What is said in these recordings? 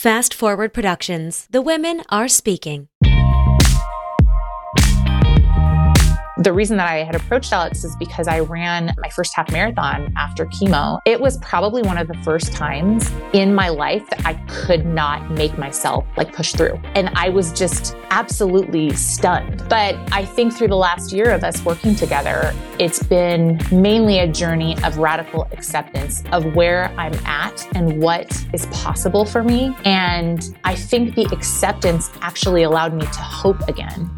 Fast Forward Productions. The women are speaking. The reason that I had approached Alex is because I ran my first half marathon after chemo. It was probably one of the first times in my life that I could not make myself like push through. And I was just absolutely stunned. But I think through the last year of us working together, it's been mainly a journey of radical acceptance of where I'm at and what is possible for me. And I think the acceptance actually allowed me to hope again.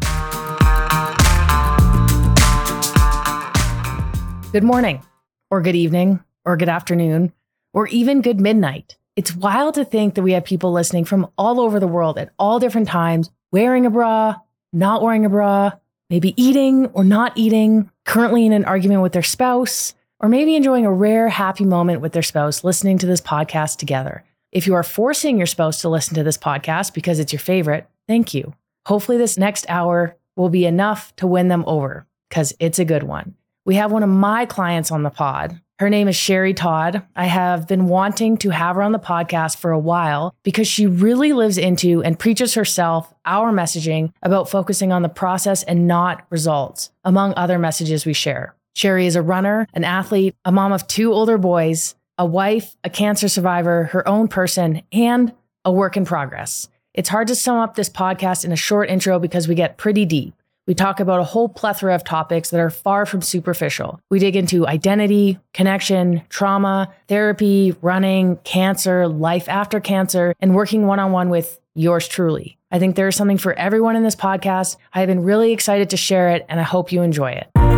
Good morning, or good evening, or good afternoon, or even good midnight. It's wild to think that we have people listening from all over the world at all different times, wearing a bra, not wearing a bra, maybe eating or not eating, currently in an argument with their spouse, or maybe enjoying a rare happy moment with their spouse listening to this podcast together. If you are forcing your spouse to listen to this podcast because it's your favorite, thank you. Hopefully, this next hour will be enough to win them over because it's a good one we have one of my clients on the pod. Her name is Shari Todd. I have been wanting to have her on the podcast for a while because she really lives into and preaches herself our messaging about focusing on the process and not results, among other messages we share. Sherry is a runner, an athlete, a mom of two older boys, a wife, a cancer survivor, her own person, and a work in progress. It's hard to sum up this podcast in a short intro because we get pretty deep. We talk about a whole plethora of topics that are far from superficial. We dig into identity, connection, trauma, therapy, running, cancer, life after cancer, and working one on one with yours truly. I think there is something for everyone in this podcast. I have been really excited to share it, and I hope you enjoy it.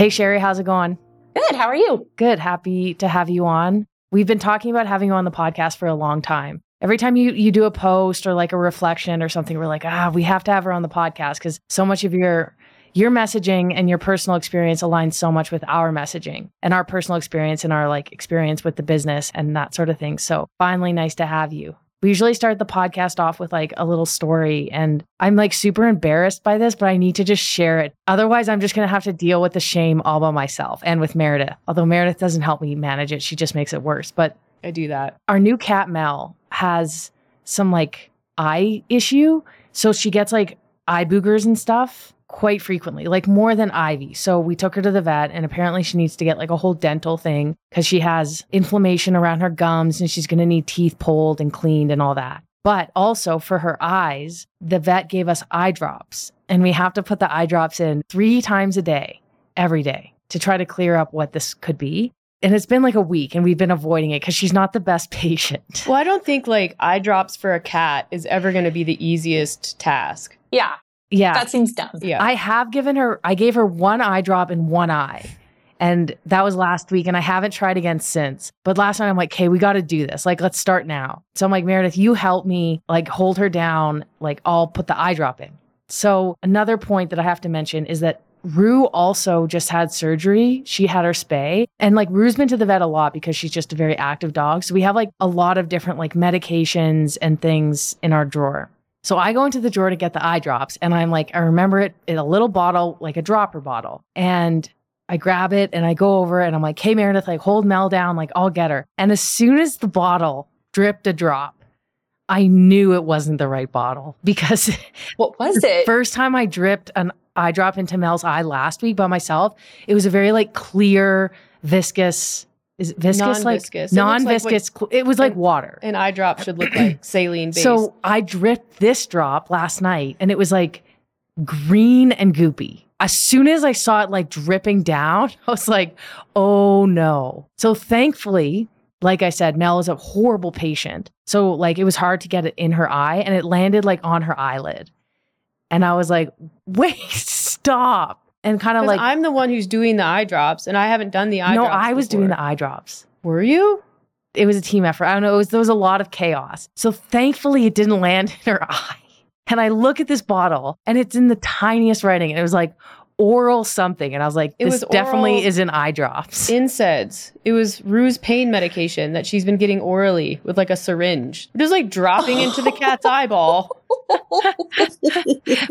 Hey, Shari, how's it going? Good. How are you? Good. Happy to have you on. We've been talking about having you on the podcast for a long time. Every time you you do a post or like a reflection or something, we're like, ah, we have to have her on the podcast because so much of your your messaging and your personal experience aligns so much with our messaging and our personal experience and our like experience with the business and that sort of thing. So finally, nice to have you. We usually start the podcast off with like a little story, and I'm like super embarrassed by this, but I need to just share it. Otherwise, I'm just going to have to deal with the shame all by myself and with Meredith. Although Meredith doesn't help me manage it, she just makes it worse. But I do that. Our new cat Mel has some like eye issue. So she gets like eye boogers and stuff quite frequently, like more than Ivy. So we took her to the vet, and apparently she needs to get like a whole dental thing because she has inflammation around her gums and she's going to need teeth pulled and cleaned and all that. But also for her eyes, the vet gave us eye drops, and we have to put the eye drops in three times a day, every day, to try to clear up what this could be. And it's been like a week and we've been avoiding it because she's not the best patient. Well, I don't think like eye drops for a cat is ever going to be the easiest task. Yeah. Yeah. That seems dumb. Yeah. I have given her, I gave her one eye drop in one eye. And that was last week. And I haven't tried again since. But last night I'm like, okay, we got to do this. Like, let's start now. So I'm like, Meredith, you help me, like, hold her down. Like, I'll put the eye drop in. So another point that I have to mention is that Rue also just had surgery. She had her spay. And like Rue's been to the vet a lot because she's just a very active dog. So we have like a lot of different like medications and things in our drawer. So I go into the drawer to get the eye drops and I'm like, I remember it in a little bottle, like a dropper bottle. And I grab it and I go over and I'm like, hey, Meredith, like hold Mel down, like I'll get her. And as soon as the bottle dripped a drop, I knew it wasn't the right bottle because what was it? First time I dripped an eye drop into Mel's eye last week by myself, it was a very like clear, viscous is viscous non-viscous. like non-viscous? It, like it was like water. An eye drop should look like saline based. So I dripped this drop last night, and it was like green and goopy. As soon as I saw it like dripping down, I was like, "Oh no!" So thankfully, like I said, Mel is a horrible patient. So like it was hard to get it in her eye, and it landed like on her eyelid. And I was like, "Wait, stop!" And kind of like I'm the one who's doing the eye drops, and I haven't done the eye. Drops. No, I was before. doing the eye drops. Were you? It was a team effort. I don't know. It was there was a lot of chaos. So thankfully, it didn't land in her eye. And I look at this bottle, and it's in the tiniest writing, and it was like oral something. And I was like, It this was definitely isn't eye drops. NSAIDs. It was Rue's pain medication that she's been getting orally with like a syringe. Just like dropping into the cat's eyeball.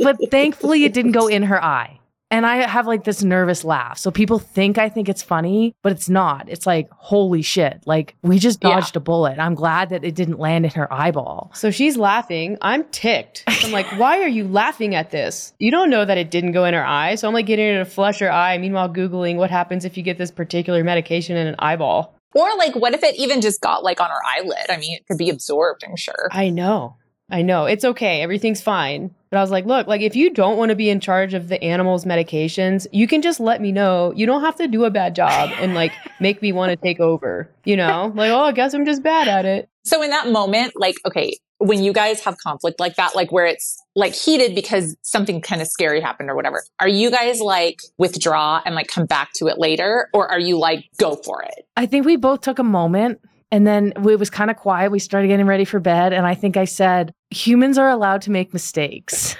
but thankfully it didn't go in her eye. And I have like this nervous laugh. So people think I think it's funny, but it's not. It's like, holy shit. Like we just Yeah. dodged a bullet. I'm glad that it didn't land in her eyeball. So she's laughing. I'm ticked. I'm like, why are you laughing at this? You don't know that it didn't go in her eye. So I'm like getting her to flush her eye. Meanwhile, Googling what happens if you get this particular medication in an eyeball. Or like, what if it even just got like on her eyelid? I mean, it could be absorbed, I'm sure. I know. I know. It's okay. Everything's fine. But I was like, look, like if you don't want to be in charge of the animal's medications, you can just let me know. You don't have to do a bad job and like make me want to take over. You know? Like, oh, I guess I'm just bad at it. So in that moment, like, okay, when you guys have conflict like that, like where it's like heated because something kind of scary happened or whatever, are you guys like withdraw and like come back to it later? Or are you like, go for it? I think we both took a moment and then it was kind of quiet. We started getting ready for bed. And I think I said, humans are allowed to make mistakes.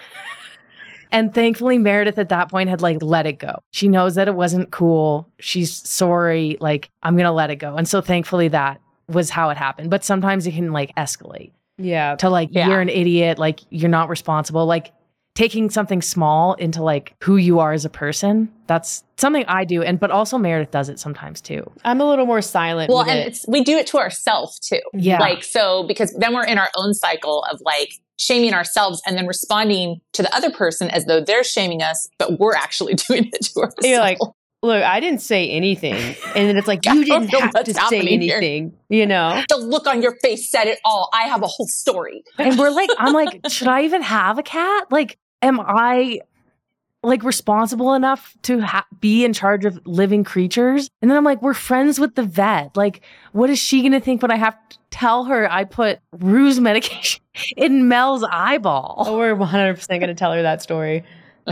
and thankfully, Meredith at that point had like let it go. She knows that it wasn't cool. She's sorry. Like, I'm going to let it go. And so thankfully, that was how it happened. But sometimes it can like escalate Yeah. to like, Yeah. you're an idiot. Like, you're not responsible. Like, taking something small into like who you are as a person. That's something I do. And, but also Meredith does it sometimes too. I'm a little more silent. Well, and it. it's, we do it to ourselves too. Yeah. Like, so because then we're in our own cycle of like shaming ourselves and then responding to the other person as though they're shaming us, but we're actually doing it to ourselves. You're like, look, I didn't say anything. And then it's like, you didn't have to say happening here. anything, you know? the look on your face said it all. I have a whole story. and we're like, I'm like, should I even have a cat? Like, am I like responsible enough to ha- be in charge of living creatures? And then I'm like, we're friends with the vet. Like, what is she going to think when I have to tell her I put Rue's medication in Mel's eyeball? Oh, we're 100% going to tell her that story.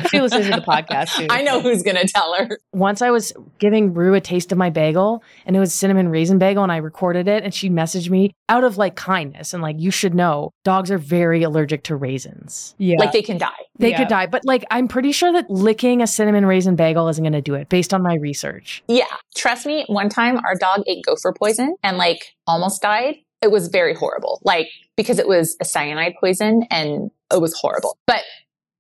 She listens to the podcast too. I know who's going to tell her. Once I was giving Rue a taste of my bagel and it was cinnamon raisin bagel and I recorded it and she messaged me out of like kindness and like, you should know dogs are very allergic to raisins. Yeah. Like they can die. They Yeah. could die. But like, I'm pretty sure that licking a cinnamon raisin bagel isn't going to do it based on my research. Yeah. Trust me, one time our dog ate gopher poison and like almost died. It was very horrible. Like because it was a cyanide poison and it was horrible. But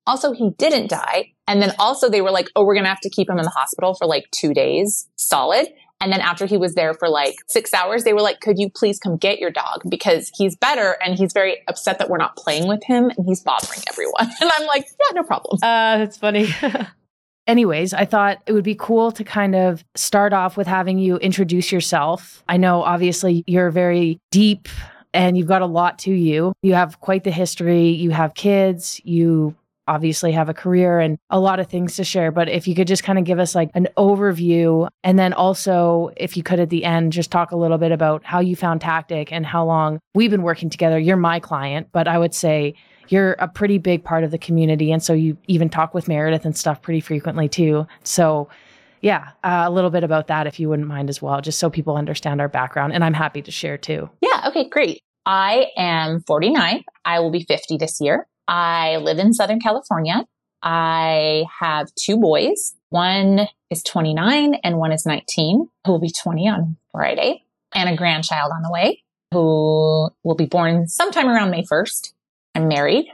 also he didn't die. And then also they were like, oh, we're going to have to keep him in the hospital for like two days solid. And then after he was there for like six hours, they were like, could you please come get your dog? Because he's better and he's very upset that we're not playing with him and he's bothering everyone. And I'm like, yeah, no problem. uh, that's funny. Anyways, I thought it would be cool to kind of start off with having you introduce yourself. I know obviously you're very deep and you've got a lot to you. You have quite the history, you have kids, you obviously have a career and a lot of things to share. But if you could just kind of give us like an overview, and then also if you could at the end just talk a little bit about how you found Tactic and how long we've been working together. You're my client, but I would say you're a pretty big part of the community. And so you even talk with Meredith and stuff pretty frequently too. So, yeah, uh, a little bit about that if you wouldn't mind as well, just so people understand our background. And I'm happy to share too. Yeah. Okay. Great. I am 49. I will be 50 this year. I live in Southern California. I have two boys. One is 29 and one is 19, who will be 20 on Friday, and a grandchild on the way who will be born sometime around May 1st. I'm married.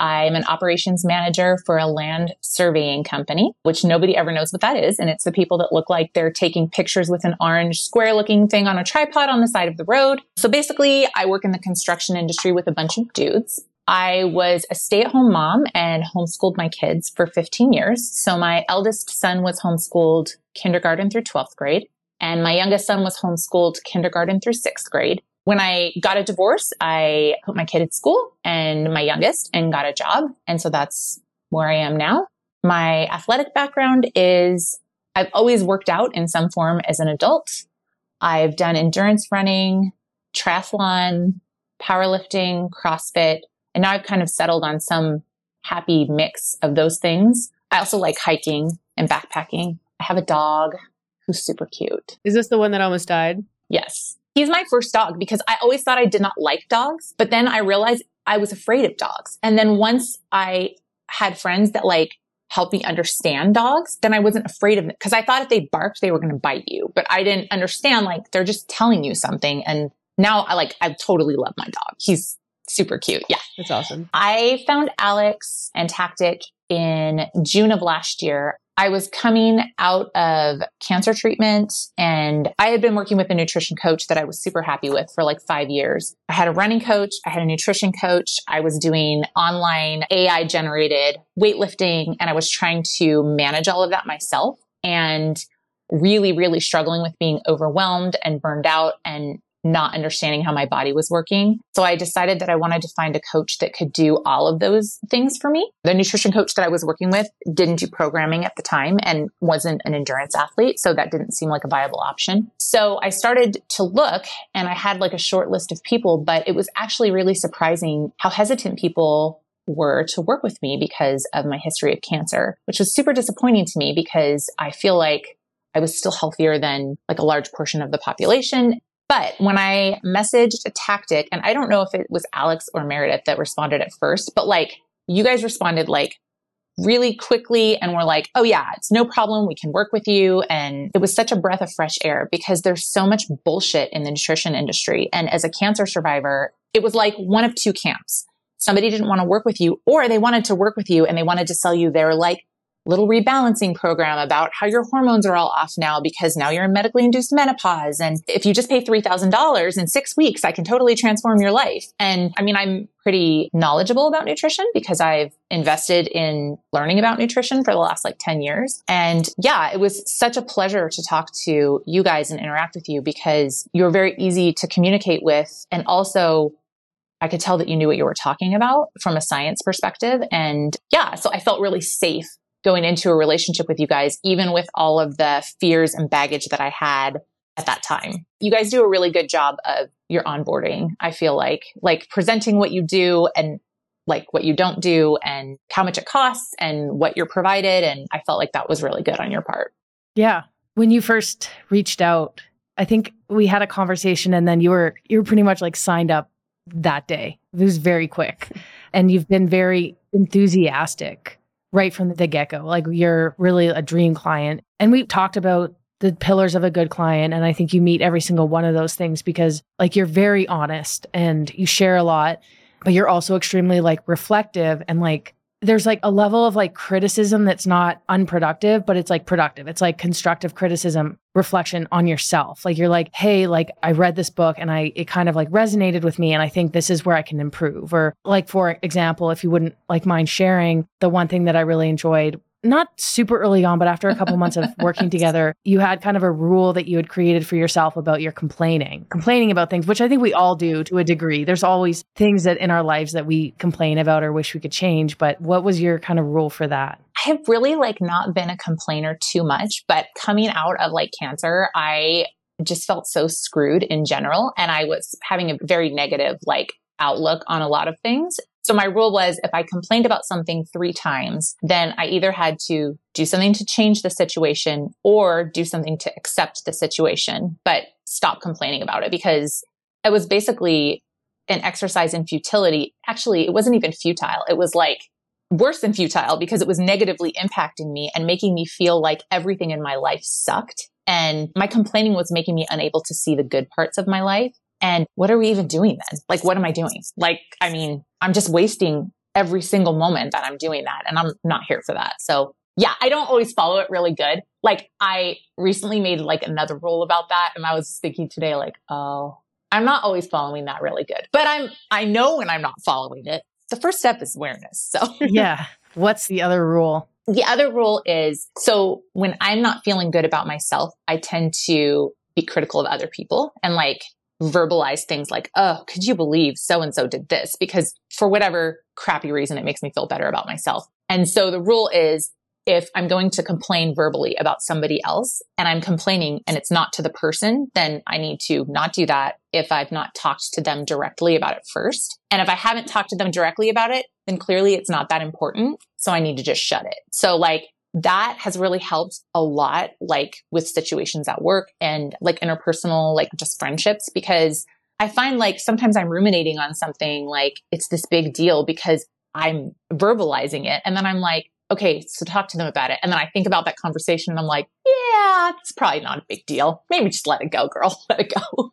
I'm an operations manager for a land surveying company, which nobody ever knows what that is. And it's the people that look like they're taking pictures with an orange square looking thing on a tripod on the side of the road. So basically, I work in the construction industry with a bunch of dudes. I was a stay at home mom and homeschooled my kids for 15 years. So my eldest son was homeschooled kindergarten through 12th grade, and my youngest son was homeschooled kindergarten through sixth grade. When I got a divorce, I put my kid at school and my youngest and got a job. And so that's where I am now. My athletic background is I've always worked out in some form as an adult. I've done endurance running, triathlon, powerlifting, CrossFit, and now I've kind of settled on some happy mix of those things. I also like hiking and backpacking. I have a dog who's super cute. Is this the one that almost died? Yes. He's my first dog because I always thought I did not like dogs, but then I realized I was afraid of dogs. And then once I had friends that like helped me understand dogs, then I wasn't afraid of them because I thought if they barked, they were going to bite you. But I didn't understand like they're just telling you something. And now I like, I totally love my dog. He's super cute. Yeah. That's awesome. I found Alex and Tactic in June of last year. I was coming out of cancer treatment and I had been working with a nutrition coach that I was super happy with for like five years. I had a running coach. I had a nutrition coach. I was doing online AI generated weightlifting and I was trying to manage all of that myself and really, really struggling with being overwhelmed and burned out and not understanding how my body was working. So I decided that I wanted to find a coach that could do all of those things for me. The nutrition coach that I was working with didn't do programming at the time and wasn't an endurance athlete. So that didn't seem like a viable option. So I started to look and I had like a short list of people, but it was actually really surprising how hesitant people were to work with me because of my history of cancer, which was super disappointing to me because I feel like I was still healthier than like a large portion of the population. But when I messaged a tactic, and I don't know if it was Alex or Meredith that responded at first, but like you guys responded like really quickly and were like, oh yeah, it's no problem. We can work with you. And it was such a breath of fresh air because there's so much bullshit in the nutrition industry. And as a cancer survivor, it was like one of two camps. Somebody didn't want to work with you or they wanted to work with you and they wanted to sell you their like little rebalancing program about how your hormones are all off now because now you're in medically induced menopause. And if you just pay $3,000 in six weeks, I can totally transform your life. And I mean, I'm pretty knowledgeable about nutrition because I've invested in learning about nutrition for the last like 10 years. And yeah, it was such a pleasure to talk to you guys and interact with you because you're very easy to communicate with. And also I could tell that you knew what you were talking about from a science perspective. And yeah, so I felt really safe going into a relationship with you guys, even with all of the fears and baggage that I had at that time. You guys do a really good job of your onboarding. I feel like, like presenting what you do and like what you don't do and how much it costs and what you're provided. And I felt like that was really good on your part. Yeah. When you first reached out, I think we had a conversation and then you were, you were pretty much like signed up that day. It was very quick and you've been very enthusiastic right from the get go. Like you're really a dream client. And we've talked about the pillars of a good client. And I think you meet every single one of those things because like you're very honest and you share a lot, but you're also extremely like reflective and like there's like a level of like criticism that's not unproductive, but it's like productive. It's like constructive criticism, reflection on yourself. Like you're like, hey, like I read this book and I, it kind of like resonated with me. And I think this is where I can improve. Or like, for example, if you wouldn't like mind sharing, the one thing that I really enjoyed not super early on, but after a couple months of working together, you had kind of a rule that you had created for yourself about your complaining, complaining about things, which I think we all do to a degree. There's always things that in our lives that we complain about or wish we could change. But what was your kind of rule for that? I have really like not been a complainer too much, but coming out of like cancer, I just felt so screwed in general. And I was having a very negative like outlook on a lot of things. So my rule was if I complained about something three times, then I either had to do something to change the situation or do something to accept the situation, but stop complaining about it because it was basically an exercise in futility. Actually, it wasn't even futile. It was like worse than futile because it was negatively impacting me and making me feel like everything in my life sucked. And my complaining was making me unable to see the good parts of my life. And what are we even doing then? Like, what am I doing? Like, I mean, I'm just wasting every single moment that I'm doing that. And I'm not here for that. So yeah, I don't always follow it really good. Like I recently made like another rule about that. And I was thinking today, like, oh, I'm not always following that really good, but I'm, I know when I'm not following it. The first step is awareness. So yeah. What's the other rule? The other rule is so when I'm not feeling good about myself, I tend to be critical of other people and like verbalize things like, oh, could you believe so and so did this? Because for whatever crappy reason, it makes me feel better about myself. And so the rule is if I'm going to complain verbally about somebody else and I'm complaining and it's not to the person, then I need to not do that if I've not talked to them directly about it first. And if I haven't talked to them directly about it, then clearly it's not that important. So I need to just shut it. So like that has really helped a lot, like with situations at work and like interpersonal, like just friendships, because I find like sometimes I'm ruminating on something like it's this big deal because I'm verbalizing it. And then I'm like, okay, so talk to them about it. And then I think about that conversation and I'm like, yeah, it's probably not a big deal. Maybe just let it go, girl. Let it go.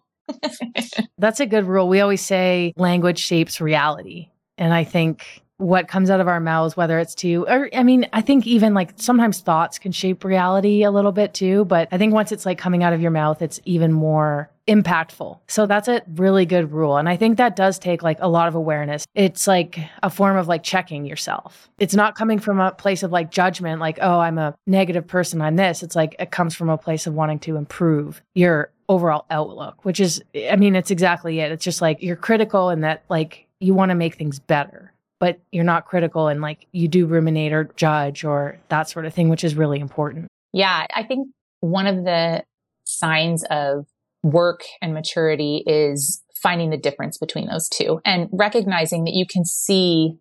That's a good rule. We always say language shapes reality. And I think what comes out of our mouths, whether it's to, or I mean, I think even like sometimes thoughts can shape reality a little bit too. But I think once it's like coming out of your mouth, it's even more impactful. So that's a really good rule. And I think that does take like a lot of awareness. It's like a form of like checking yourself. It's not coming from a place of like judgment, like, oh, I'm a negative person, I'm this. It's like it comes from a place of wanting to improve your overall outlook, which is, I mean, it's exactly it. It's just like you're critical in that like you want to make things better but you're not critical and like you do ruminate or judge or that sort of thing, which is really important. Yeah, I think one of the signs of work and maturity is finding the difference between those two and recognizing that you can see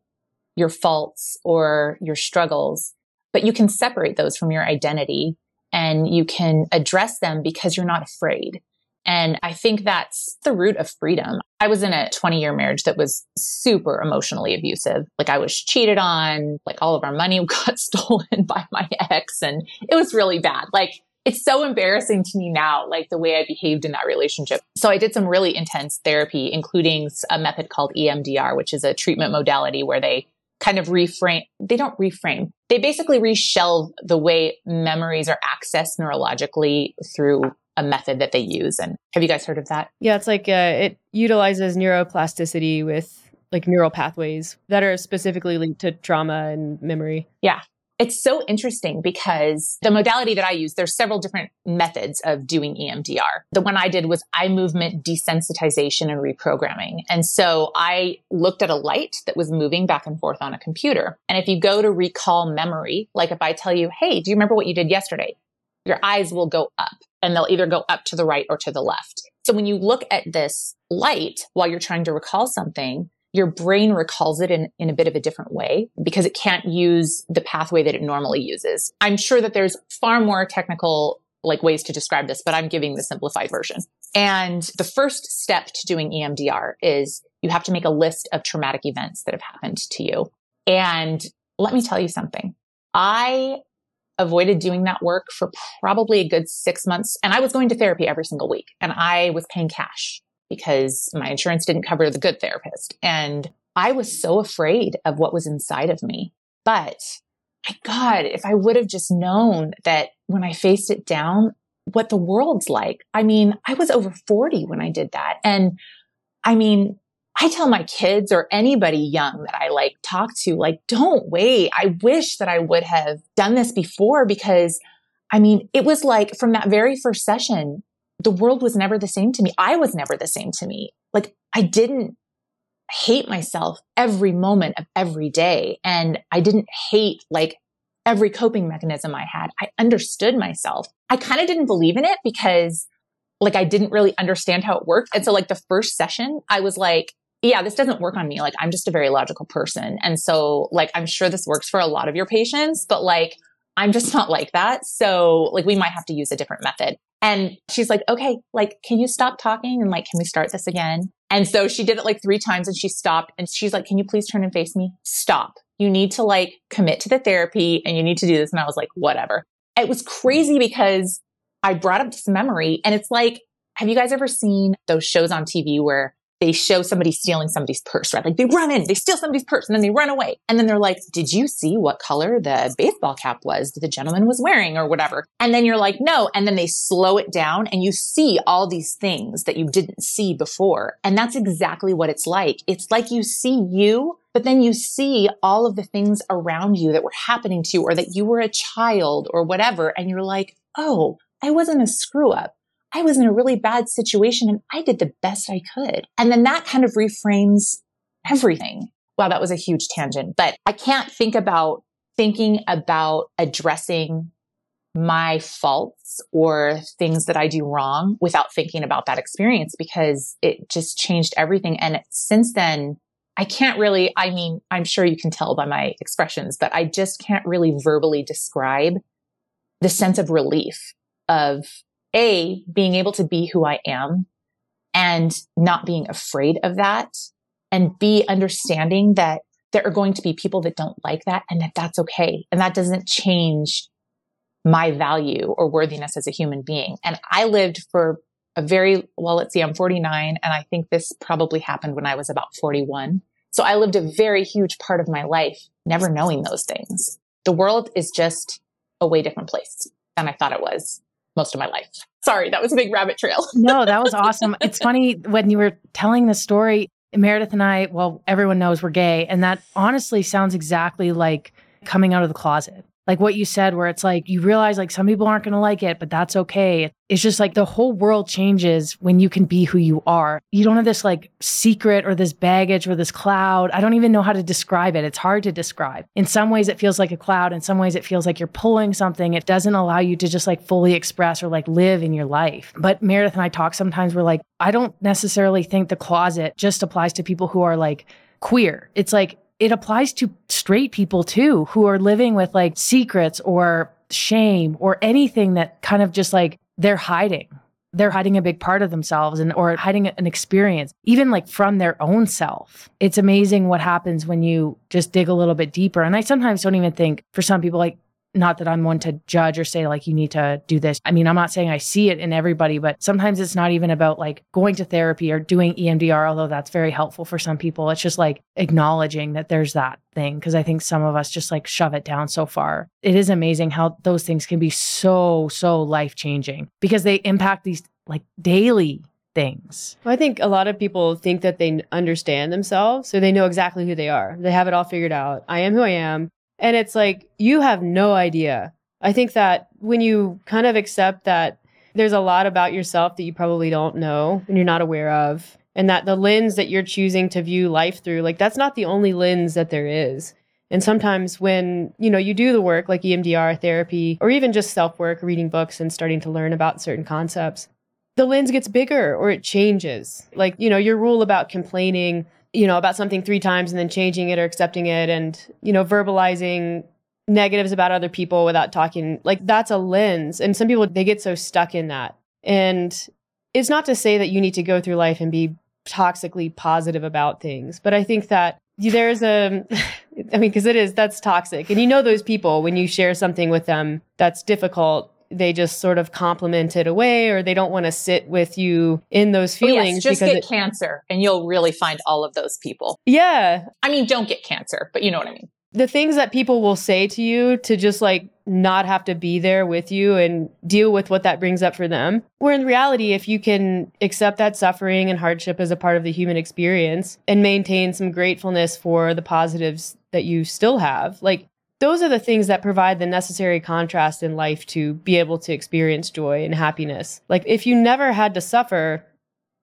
your faults or your struggles, but you can separate those from your identity and you can address them because you're not afraid. And I think that's the root of freedom. I was in a 20 year marriage that was super emotionally abusive. Like I was cheated on, like all of our money got stolen by my ex and it was really bad. Like it's so embarrassing to me now, like the way I behaved in that relationship. So I did some really intense therapy, including a method called EMDR, which is a treatment modality where they kind of reframe, they don't reframe. They basically reshelve the way memories are accessed neurologically through a method that they use. And have you guys heard of that? Yeah, it's like uh, it utilizes neuroplasticity with like neural pathways that are specifically linked to trauma and memory. Yeah. It's so interesting because the modality that I use, there's several different methods of doing EMDR. The one I did was eye movement desensitization and reprogramming. And so I looked at a light that was moving back and forth on a computer. And if you go to recall memory, like if I tell you, Hey, do you remember what you did yesterday? Your eyes will go up and they'll either go up to the right or to the left. So when you look at this light while you're trying to recall something, your brain recalls it in, in a bit of a different way because it can't use the pathway that it normally uses. I'm sure that there's far more technical like ways to describe this, but I'm giving the simplified version. And the first step to doing EMDR is you have to make a list of traumatic events that have happened to you. And let me tell you something. I avoided doing that work for probably a good six months. And I was going to therapy every single week and I was paying cash because my insurance didn't cover the good therapist. And I was so afraid of what was inside of me. But my God, if I would have just known that when I faced it down, what the world's like. I mean, I was over 40 when I did that. And I mean, I tell my kids or anybody young that I like talk to, like, don't wait. I wish that I would have done this before because I mean, it was like from that very first session, the world was never the same to me. I was never the same to me. Like I didn't hate myself every moment of every day. And I didn't hate like every coping mechanism I had. I understood myself. I kind of didn't believe in it because like I didn't really understand how it worked. And so like the first session, I was like, yeah, this doesn't work on me. Like I'm just a very logical person. And so like I'm sure this works for a lot of your patients, but like I'm just not like that. So like we might have to use a different method. And she's like, okay, like, can you stop talking? And like, can we start this again? And so she did it like three times and she stopped and she's like, can you please turn and face me? Stop. You need to like commit to the therapy and you need to do this. And I was like, whatever. It was crazy because I brought up this memory and it's like, have you guys ever seen those shows on TV where they show somebody stealing somebody's purse, right? Like they run in, they steal somebody's purse and then they run away. And then they're like, did you see what color the baseball cap was that the gentleman was wearing or whatever? And then you're like, no. And then they slow it down and you see all these things that you didn't see before. And that's exactly what it's like. It's like you see you, but then you see all of the things around you that were happening to you or that you were a child or whatever. And you're like, oh, I wasn't a screw up. I was in a really bad situation and I did the best I could. And then that kind of reframes everything. Wow, that was a huge tangent, but I can't think about thinking about addressing my faults or things that I do wrong without thinking about that experience because it just changed everything. And since then, I can't really, I mean, I'm sure you can tell by my expressions, but I just can't really verbally describe the sense of relief of a, being able to be who I am and not being afraid of that. And B, understanding that there are going to be people that don't like that and that that's okay. And that doesn't change my value or worthiness as a human being. And I lived for a very, well, let's see, I'm 49 and I think this probably happened when I was about 41. So I lived a very huge part of my life never knowing those things. The world is just a way different place than I thought it was most of my life. Sorry, that was a big rabbit trail. no, that was awesome. It's funny when you were telling the story, Meredith and I, well, everyone knows we're gay. And that honestly sounds exactly like coming out of the closet like what you said, where it's like you realize like some people aren't going to like it, but that's okay. It's just like the whole world changes when you can be who you are. You don't have this like secret or this baggage or this cloud. I don't even know how to describe it. It's hard to describe. In some ways, it feels like a cloud. In some ways, it feels like you're pulling something. It doesn't allow you to just like fully express or like live in your life. But Meredith and I talk sometimes, we're like, I don't necessarily think the closet just applies to people who are like, queer. It's like it applies to straight people too, who are living with like secrets or shame or anything that kind of just like they're hiding. They're hiding a big part of themselves and or hiding an experience, even like from their own self. It's amazing what happens when you just dig a little bit deeper. And I sometimes don't even think for some people like not that I'm one to judge or say like you need to do this. I mean, I'm not saying I see it in everybody, but sometimes it's not even about like going to therapy or doing EMDR, although that's very helpful for some people. It's just like acknowledging that there's that thing because I think some of us just like shove it down so far. It is amazing how those things can be so so life-changing because they impact these like daily things. I think a lot of people think that they understand themselves, so they know exactly who they are. They have it all figured out. I am who I am. And it's like, you have no idea. I think that when you kind of accept that there's a lot about yourself that you probably don't know and you're not aware of, and that the lens that you're choosing to view life through, like that's not the only lens that there is. And sometimes when, you know, you do the work like EMDR therapy or even just self-work, reading books and starting to learn about certain concepts, the lens gets bigger or it changes. Like, you know, your rule about complaining you know, about something three times and then changing it or accepting it and, you know, verbalizing negatives about other people without talking, like that's a lens. And some people, they get so stuck in that. And it's not to say that you need to go through life and be toxically positive about things, but I think that there's a, I mean, because it is, that's toxic. And you know, those people, when you share something with them that's difficult, they just sort of compliment it away or they don't want to sit with you in those feelings. Oh, yes, just get it, cancer and you'll really find all of those people. Yeah. I mean, don't get cancer, but you know what I mean. The things that people will say to you to just like not have to be there with you and deal with what that brings up for them. Where in reality, if you can accept that suffering and hardship as a part of the human experience and maintain some gratefulness for the positives that you still have, like those are the things that provide the necessary contrast in life to be able to experience joy and happiness. Like if you never had to suffer,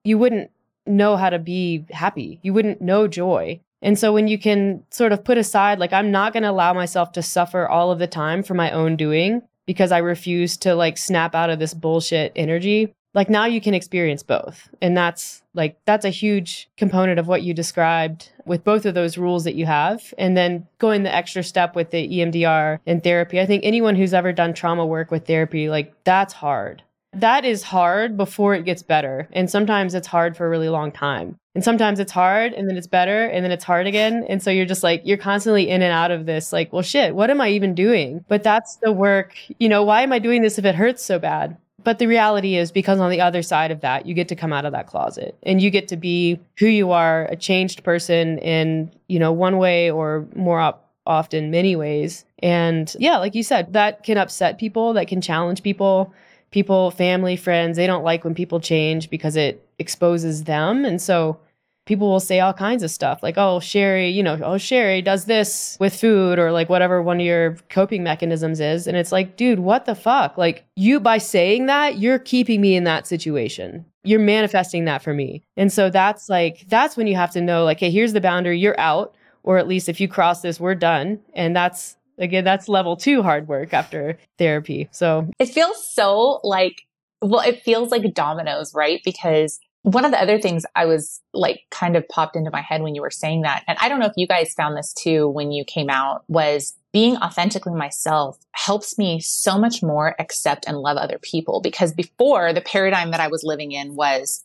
you wouldn't know how to be happy. You wouldn't know joy. And so when you can sort of put aside, like, I'm not going to allow myself to suffer all of the time for my own doing because I refuse to like snap out of this bullshit energy like now you can experience both. And that's like that's a huge component of what you described with both of those rules that you have. And then going the extra step with the EMDR and therapy. I think anyone who's ever done trauma work with therapy like that's hard. That is hard before it gets better. And sometimes it's hard for a really long time. And sometimes it's hard and then it's better and then it's hard again. And so you're just like you're constantly in and out of this like well shit what am i even doing? But that's the work you know why am i doing this if it hurts so bad but the reality is, because on the other side of that, you get to come out of that closet and you get to be who you are, a changed person in, you know, one way or more op- often many ways. And yeah, like you said, that can upset people, that can challenge people, people, family, friends. They don't like when people change because it exposes them. And so people will say all kinds of stuff like, oh, Shari, you know, oh, Shari does this with food or like whatever one of your coping mechanisms is. And it's like, dude, what the fuck? Like, you, by saying that, you're keeping me in that situation. You're manifesting that for me. And so that's like, that's when you have to know, like, hey, here's the boundary, you're out. Or at least if you cross this, we're done. And that's, again, that's level two hard work after therapy. So it feels so like, well, it feels like dominoes, right? Because one of the other things I was like kind of popped into my head when you were saying that, and I don't know if you guys found this too when you came out, was being authentically myself helps me so much more accept and love other people. Because before the paradigm that I was living in was,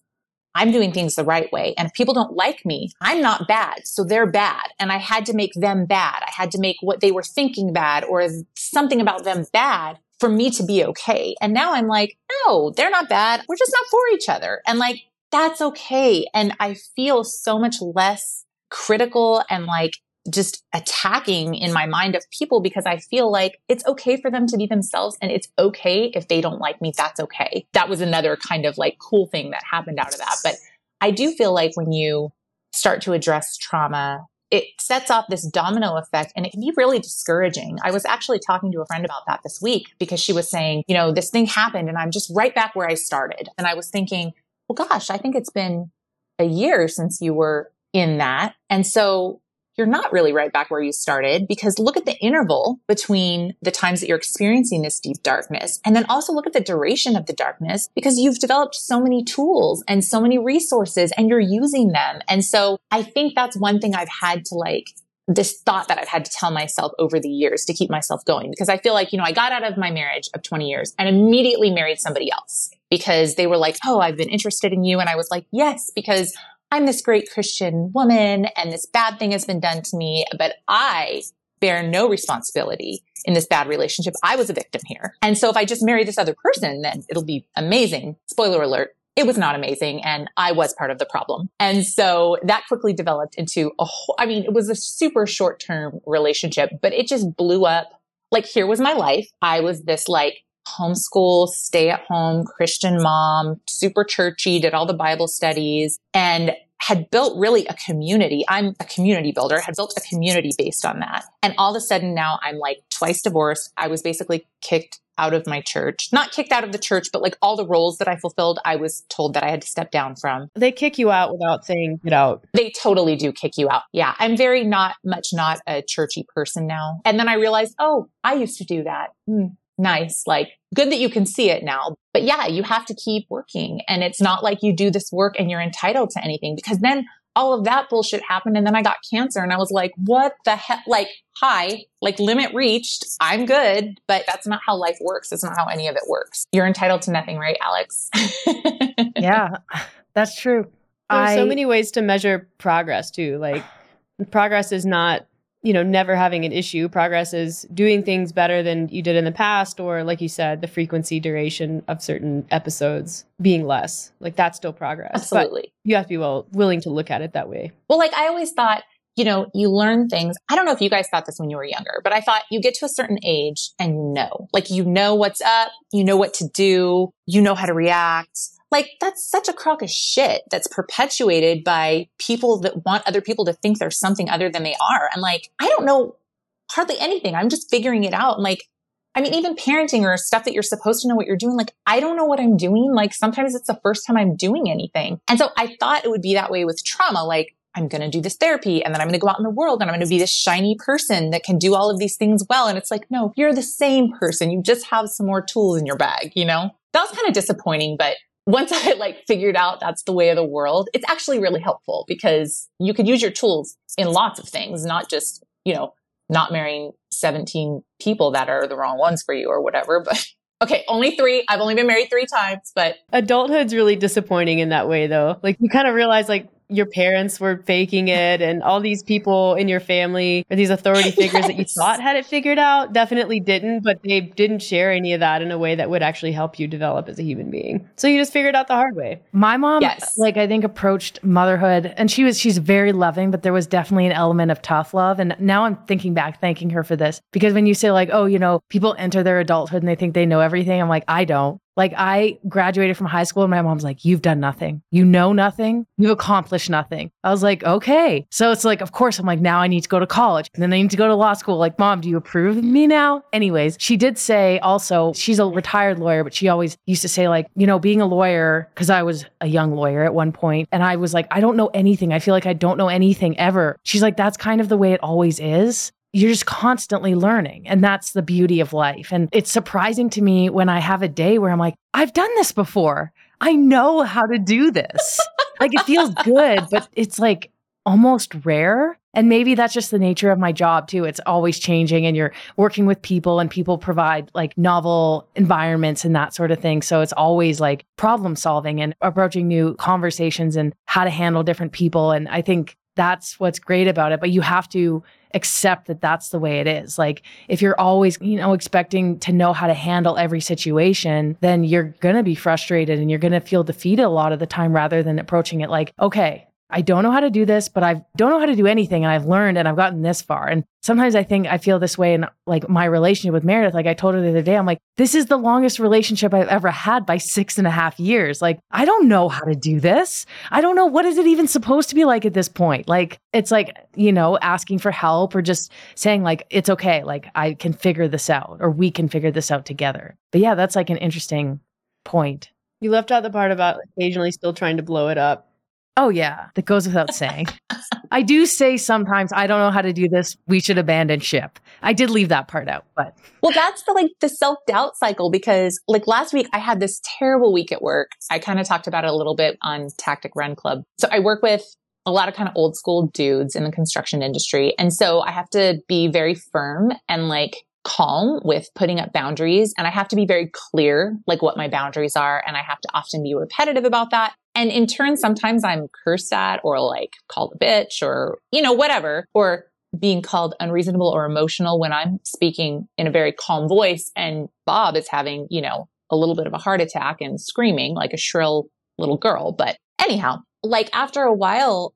I'm doing things the right way. And if people don't like me, I'm not bad. So they're bad. And I had to make them bad. I had to make what they were thinking bad or something about them bad for me to be okay. And now I'm like, no, they're not bad. We're just not for each other. And like, that's okay. And I feel so much less critical and like just attacking in my mind of people because I feel like it's okay for them to be themselves and it's okay if they don't like me. That's okay. That was another kind of like cool thing that happened out of that. But I do feel like when you start to address trauma, it sets off this domino effect and it can be really discouraging. I was actually talking to a friend about that this week because she was saying, you know, this thing happened and I'm just right back where I started. And I was thinking, well, gosh, I think it's been a year since you were in that. And so you're not really right back where you started because look at the interval between the times that you're experiencing this deep darkness. And then also look at the duration of the darkness because you've developed so many tools and so many resources and you're using them. And so I think that's one thing I've had to like this thought that I've had to tell myself over the years to keep myself going because I feel like, you know, I got out of my marriage of 20 years and immediately married somebody else because they were like, Oh, I've been interested in you. And I was like, yes, because I'm this great Christian woman and this bad thing has been done to me, but I bear no responsibility in this bad relationship. I was a victim here. And so if I just marry this other person, then it'll be amazing. Spoiler alert. It was not amazing and I was part of the problem. And so that quickly developed into a whole, I mean, it was a super short term relationship, but it just blew up. Like here was my life. I was this like homeschool, stay at home Christian mom, super churchy, did all the Bible studies and had built really a community. I'm a community builder, had built a community based on that. And all of a sudden now I'm like twice divorced. I was basically kicked out of my church. Not kicked out of the church, but like all the roles that I fulfilled, I was told that I had to step down from. They kick you out without saying get out. They totally do kick you out. Yeah. I'm very not much not a churchy person now. And then I realized, oh, I used to do that. Hmm nice. Like good that you can see it now. But yeah, you have to keep working. And it's not like you do this work and you're entitled to anything because then all of that bullshit happened. And then I got cancer and I was like, what the heck? Like, hi, like limit reached. I'm good. But that's not how life works. It's not how any of it works. You're entitled to nothing, right, Alex? yeah, that's true. There's I, so many ways to measure progress too. Like progress is not you know, never having an issue. Progress is doing things better than you did in the past, or like you said, the frequency duration of certain episodes being less. Like that's still progress. Absolutely. But you have to be well willing to look at it that way. Well, like I always thought, you know, you learn things. I don't know if you guys thought this when you were younger, but I thought you get to a certain age and you know, like you know what's up, you know what to do, you know how to react like that's such a crock of shit that's perpetuated by people that want other people to think they're something other than they are. And like, I don't know hardly anything. I'm just figuring it out. And like, I mean, even parenting or stuff that you're supposed to know what you're doing. Like, I don't know what I'm doing. Like, sometimes it's the first time I'm doing anything. And so I thought it would be that way with trauma. Like, I'm going to do this therapy and then I'm going to go out in the world and I'm going to be this shiny person that can do all of these things well. And it's like, no, you're the same person. You just have some more tools in your bag, you know? That was kind of disappointing, but once I like figured out that's the way of the world, it's actually really helpful because you could use your tools in lots of things, not just, you know, not marrying 17 people that are the wrong ones for you or whatever. But okay, only three. I've only been married three times, but adulthood's really disappointing in that way though. Like you kind of realize like your parents were faking it and all these people in your family or these authority figures yes. that you thought had it figured out definitely didn't but they didn't share any of that in a way that would actually help you develop as a human being so you just figured out the hard way my mom yes. like i think approached motherhood and she was she's very loving but there was definitely an element of tough love and now i'm thinking back thanking her for this because when you say like oh you know people enter their adulthood and they think they know everything i'm like i don't like I graduated from high school and my mom's like, you've done nothing. You know nothing. You've accomplished nothing. I was like, okay. So it's like, of course, I'm like, now I need to go to college and then I need to go to law school. Like, mom, do you approve of me now? Anyways, she did say also, she's a retired lawyer, but she always used to say like, you know, being a lawyer, cause I was a young lawyer at one point and I was like, I don't know anything. I feel like I don't know anything ever. She's like, that's kind of the way it always is you're just constantly learning. And that's the beauty of life. And it's surprising to me when I have a day where I'm like, I've done this before. I know how to do this. like it feels good, but it's like almost rare. And maybe that's just the nature of my job too. It's always changing and you're working with people and people provide like novel environments and that sort of thing. So it's always like problem solving and approaching new conversations and how to handle different people. And I think that's what's great about it. But you have to accept that that's the way it is. Like if you're always, you know, expecting to know how to handle every situation, then you're going to be frustrated and you're going to feel defeated a lot of the time rather than approaching it like, okay, I don't know how to do this, but I don't know how to do anything. And I've learned and I've gotten this far. And sometimes I think I feel this way in like my relationship with Meredith. Like I told her the other day, I'm like, this is the longest relationship I've ever had by six and a half years. Like, I don't know how to do this. I don't know what is it even supposed to be like at this point. Like, it's like, you know, asking for help or just saying, like, it's okay. Like, I can figure this out or we can figure this out together. But yeah, that's like an interesting point. You left out the part about occasionally still trying to blow it up. Oh, yeah. That goes without saying. I do say sometimes, I don't know how to do this. We should abandon ship. I did leave that part out, but. Well, that's the like the self doubt cycle because like last week I had this terrible week at work. I kind of talked about it a little bit on Tactic Run Club. So I work with a lot of kind of old school dudes in the construction industry. And so I have to be very firm and like calm with putting up boundaries. And I have to be very clear, like what my boundaries are. And I have to often be repetitive about that. And in turn, sometimes I'm cursed at or like called a bitch or, you know, whatever, or being called unreasonable or emotional when I'm speaking in a very calm voice. And Bob is having, you know, a little bit of a heart attack and screaming like a shrill little girl. But anyhow, like after a while,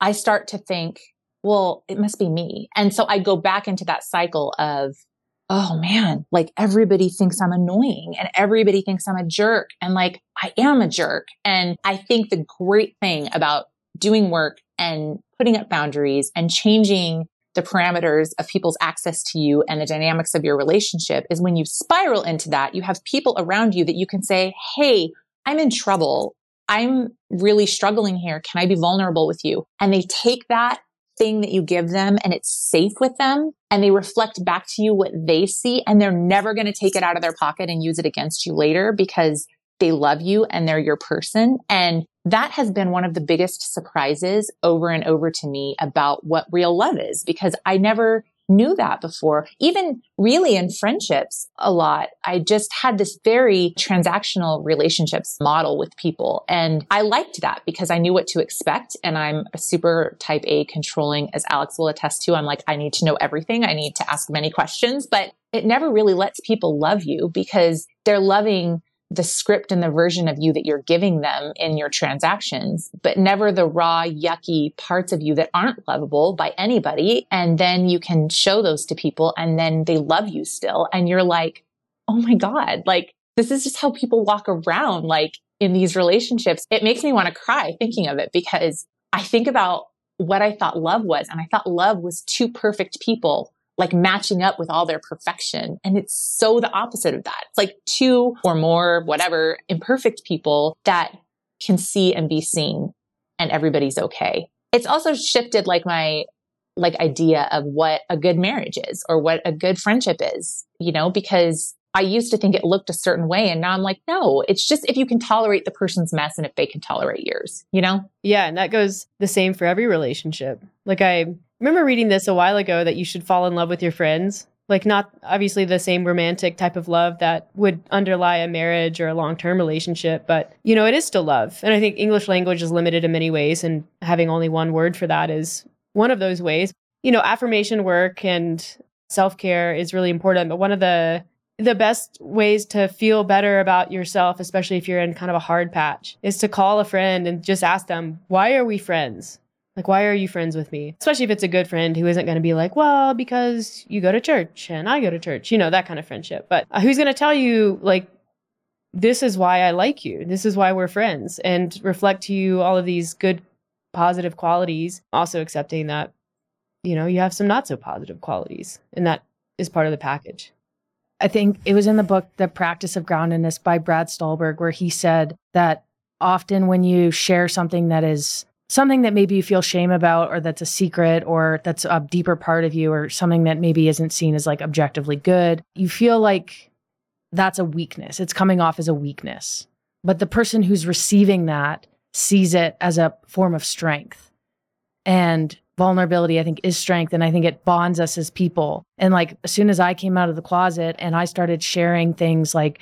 I start to think, well, it must be me. And so I go back into that cycle of oh man, like everybody thinks I'm annoying and everybody thinks I'm a jerk. And like I am a jerk. And I think the great thing about doing work and putting up boundaries and changing the parameters of people's access to you and the dynamics of your relationship is when you spiral into that, you have people around you that you can say, Hey, I'm in trouble. I'm really struggling here. Can I be vulnerable with you? And they take that thing that you give them and it's safe with them and they reflect back to you what they see and they're never going to take it out of their pocket and use it against you later because they love you and they're your person. And that has been one of the biggest surprises over and over to me about what real love is because I never knew that before. Even really in friendships a lot, I just had this very transactional relationships model with people. And I liked that because I knew what to expect. And I'm a super type A controlling, as Alex will attest to. I'm like, I need to know everything. I need to ask many questions, but it never really lets people love you because they're loving the script and the version of you that you're giving them in your transactions, but never the raw, yucky parts of you that aren't lovable by anybody. And then you can show those to people and then they love you still. And you're like, oh my God, like this is just how people walk around like in these relationships. It makes me want to cry thinking of it because I think about what I thought love was. And I thought love was two perfect people like matching up with all their perfection. And it's so the opposite of that. It's like two or more, whatever, imperfect people that can see and be seen and everybody's okay. It's also shifted like my like idea of what a good marriage is or what a good friendship is, you know, because I used to think it looked a certain way. And now I'm like, no, it's just if you can tolerate the person's mess and if they can tolerate yours, you know? Yeah. And that goes the same for every relationship. Like I remember reading this a while ago that you should fall in love with your friends. Like, not obviously the same romantic type of love that would underlie a marriage or a long term relationship, but you know, it is still love. And I think English language is limited in many ways, and having only one word for that is one of those ways. You know, affirmation work and self care is really important, but one of the the best ways to feel better about yourself, especially if you're in kind of a hard patch, is to call a friend and just ask them, why are we friends? Like, why are you friends with me? Especially if it's a good friend who isn't going to be like, well, because you go to church and I go to church, you know, that kind of friendship. But uh, who's going to tell you, like, this is why I like you. This is why we're friends and reflect to you all of these good, positive qualities. Also accepting that, you know, you have some not so positive qualities and that is part of the package. I think it was in the book, The Practice of Groundedness by Brad Stulberg, where he said that often when you share something that is something that maybe you feel shame about or that's a secret or that's a deeper part of you or something that maybe isn't seen as like objectively good, you feel like that's a weakness. It's coming off as a weakness. But the person who's receiving that sees it as a form of strength. And vulnerability, I think, is strength. And I think it bonds us as people. And like, as soon as I came out of the closet and I started sharing things like,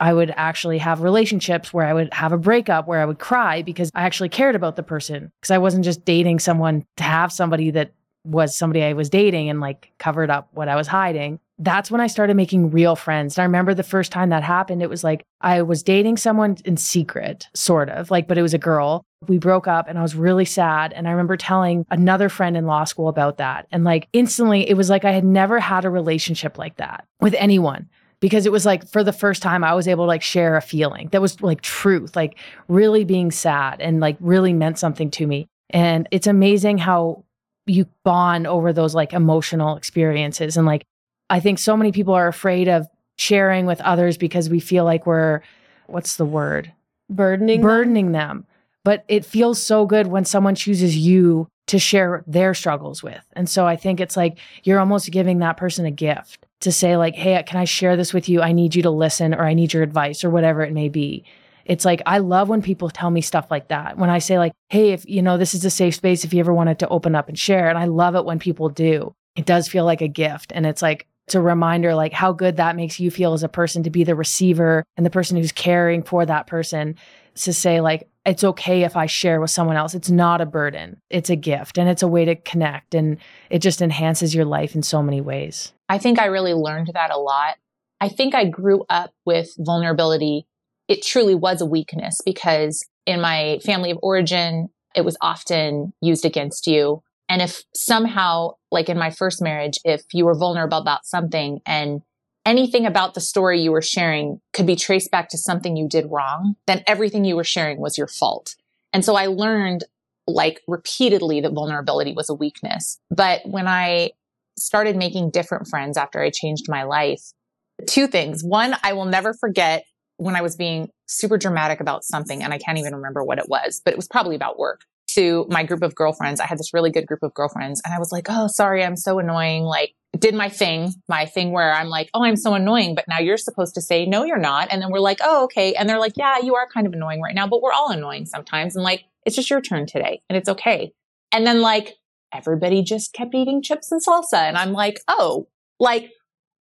I would actually have relationships where I would have a breakup where I would cry because I actually cared about the person. Because I wasn't just dating someone to have somebody that was somebody I was dating and like covered up what I was hiding. That's when I started making real friends. And I remember the first time that happened, it was like I was dating someone in secret, sort of like, but it was a girl. We broke up and I was really sad. And I remember telling another friend in law school about that. And like instantly, it was like I had never had a relationship like that with anyone because it was like for the first time I was able to like share a feeling that was like truth, like really being sad and like really meant something to me. And it's amazing how you bond over those like emotional experiences. And like, I think so many people are afraid of sharing with others because we feel like we're, what's the word? Burdening, burdening them. them. But it feels so good when someone chooses you to share their struggles with. And so I think it's like you're almost giving that person a gift to say like, "Hey, can I share this with you? I need you to listen or I need your advice or whatever it may be." it's like I love when people tell me stuff like that. When I say like, "Hey, if you know, this is a safe space if you ever wanted to open up and share." And I love it when people do. It does feel like a gift and it's like it's a reminder like how good that makes you feel as a person to be the receiver and the person who's caring for that person to say like it's okay if I share with someone else. It's not a burden. It's a gift and it's a way to connect and it just enhances your life in so many ways. I think I really learned that a lot. I think I grew up with vulnerability it truly was a weakness because in my family of origin, it was often used against you. And if somehow, like in my first marriage, if you were vulnerable about something and anything about the story you were sharing could be traced back to something you did wrong, then everything you were sharing was your fault. And so I learned like repeatedly that vulnerability was a weakness. But when I started making different friends after I changed my life, two things. One, I will never forget when I was being super dramatic about something, and I can't even remember what it was, but it was probably about work to my group of girlfriends. I had this really good group of girlfriends, and I was like, oh, sorry, I'm so annoying. Like, did my thing, my thing where I'm like, oh, I'm so annoying, but now you're supposed to say, no, you're not. And then we're like, oh, okay. And they're like, yeah, you are kind of annoying right now, but we're all annoying sometimes. And like, it's just your turn today, and it's okay. And then like, everybody just kept eating chips and salsa. And I'm like, oh, like,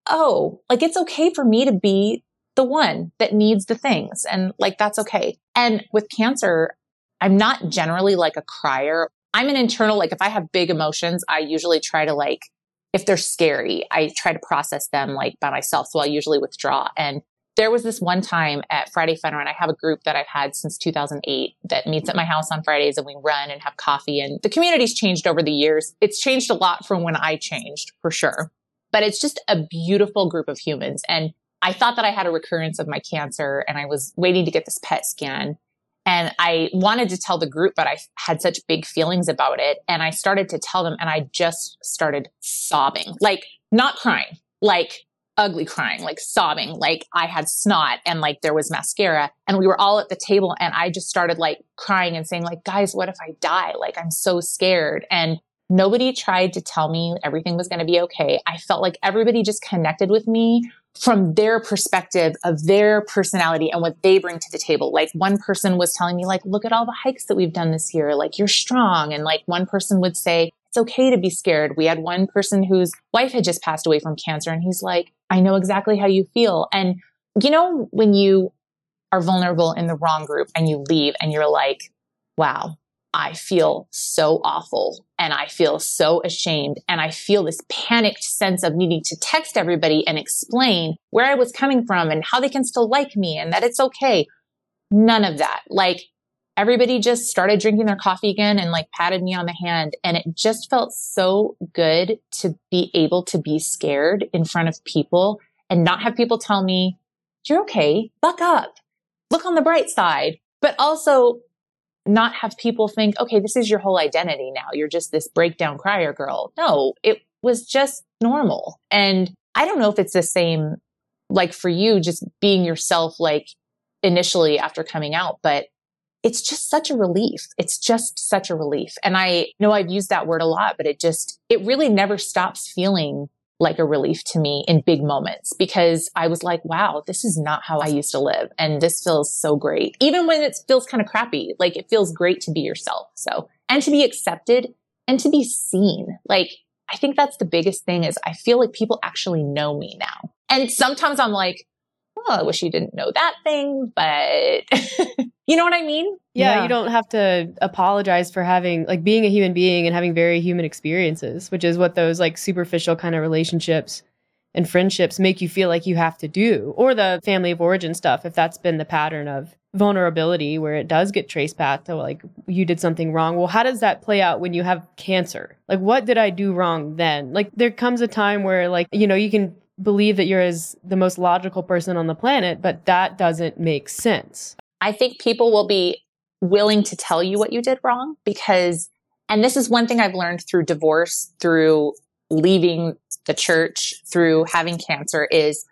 oh, like it's okay for me to be the one that needs the things. And like, that's okay. And with cancer, I'm not generally like a crier. I'm an internal, like if I have big emotions, I usually try to like, if they're scary, I try to process them like by myself. So I usually withdraw. And there was this one time at Friday Fun Run. I have a group that I've had since 2008 that meets at my house on Fridays and we run and have coffee. And the community's changed over the years. It's changed a lot from when I changed for sure. But it's just a beautiful group of humans. And I thought that I had a recurrence of my cancer and I was waiting to get this PET scan. And I wanted to tell the group, but I had such big feelings about it. And I started to tell them and I just started sobbing, like not crying, like ugly crying, like sobbing, like I had snot and like there was mascara and we were all at the table and I just started like crying and saying like, guys, what if I die? Like I'm so scared. And nobody tried to tell me everything was going to be okay. I felt like everybody just connected with me from their perspective of their personality and what they bring to the table. Like one person was telling me, like, look at all the hikes that we've done this year. Like you're strong. And like one person would say, it's okay to be scared. We had one person whose wife had just passed away from cancer and he's like, I know exactly how you feel. And you know, when you are vulnerable in the wrong group and you leave and you're like, wow, I feel so awful and I feel so ashamed. And I feel this panicked sense of needing to text everybody and explain where I was coming from and how they can still like me and that it's okay. None of that. Like everybody just started drinking their coffee again and like patted me on the hand. And it just felt so good to be able to be scared in front of people and not have people tell me, you're okay, buck up, look on the bright side. But also not have people think, okay, this is your whole identity now. You're just this breakdown crier girl. No, it was just normal. And I don't know if it's the same, like for you, just being yourself, like initially after coming out, but it's just such a relief. It's just such a relief. And I know I've used that word a lot, but it just, it really never stops feeling like a relief to me in big moments because I was like, wow, this is not how I used to live. And this feels so great. Even when it feels kind of crappy, like it feels great to be yourself. So, and to be accepted and to be seen. Like, I think that's the biggest thing is I feel like people actually know me now. And sometimes I'm like, oh, I wish you didn't know that thing, but you know what I mean? Yeah, Yeah. you don't have to apologize for having like being a human being and having very human experiences, which is what those like superficial kind of relationships and friendships make you feel like you have to do, or the family of origin stuff, if that's been the pattern of vulnerability where it does get traced back to like you did something wrong. Well, how does that play out when you have cancer? Like, what did I do wrong then? Like, there comes a time where, like, you know, you can believe that you're as the most logical person on the planet, but that doesn't make sense. I think people will be willing to tell you what you did wrong because, and this is one thing I've learned through divorce, through leaving the church, through having cancer is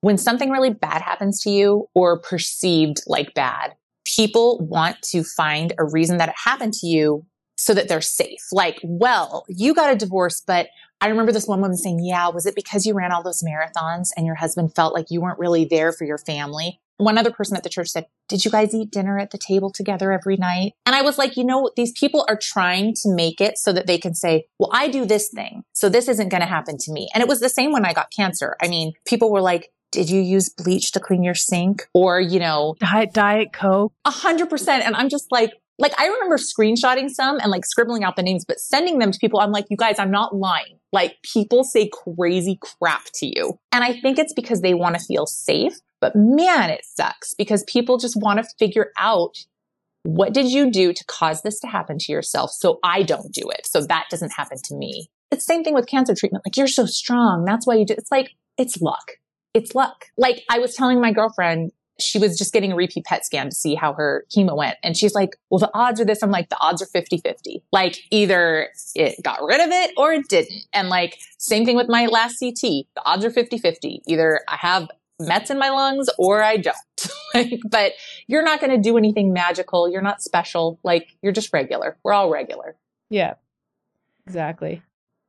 when something really bad happens to you or perceived like bad, people want to find a reason that it happened to you so that they're safe. Like, well, you got a divorce, but I remember this one woman saying, yeah, was it because you ran all those marathons and your husband felt like you weren't really there for your family? One other person at the church said, did you guys eat dinner at the table together every night? And I was like, you know, these people are trying to make it so that they can say, well, I do this thing. So this isn't going to happen to me. And it was the same when I got cancer. I mean, people were like, did you use bleach to clean your sink? Or, you know, Diet, Diet Coke. a hundred percent. And I'm just like, like I remember screenshotting some and like scribbling out the names, but sending them to people. I'm like, you guys, I'm not lying. Like people say crazy crap to you. And I think it's because they want to feel safe. But man, it sucks because people just want to figure out what did you do to cause this to happen to yourself so I don't do it. So that doesn't happen to me. It's the same thing with cancer treatment. Like you're so strong. That's why you do. It's like, it's luck. It's luck. Like I was telling my girlfriend, she was just getting a repeat PET scan to see how her chemo went. And she's like, well, the odds are this. I'm like, the odds are 50 50. Like either it got rid of it or it didn't. And like, same thing with my last CT. The odds are 50 50. Either I have Mets in my lungs or I don't. like, but you're not going to do anything magical. You're not special. Like you're just regular. We're all regular. Yeah, exactly.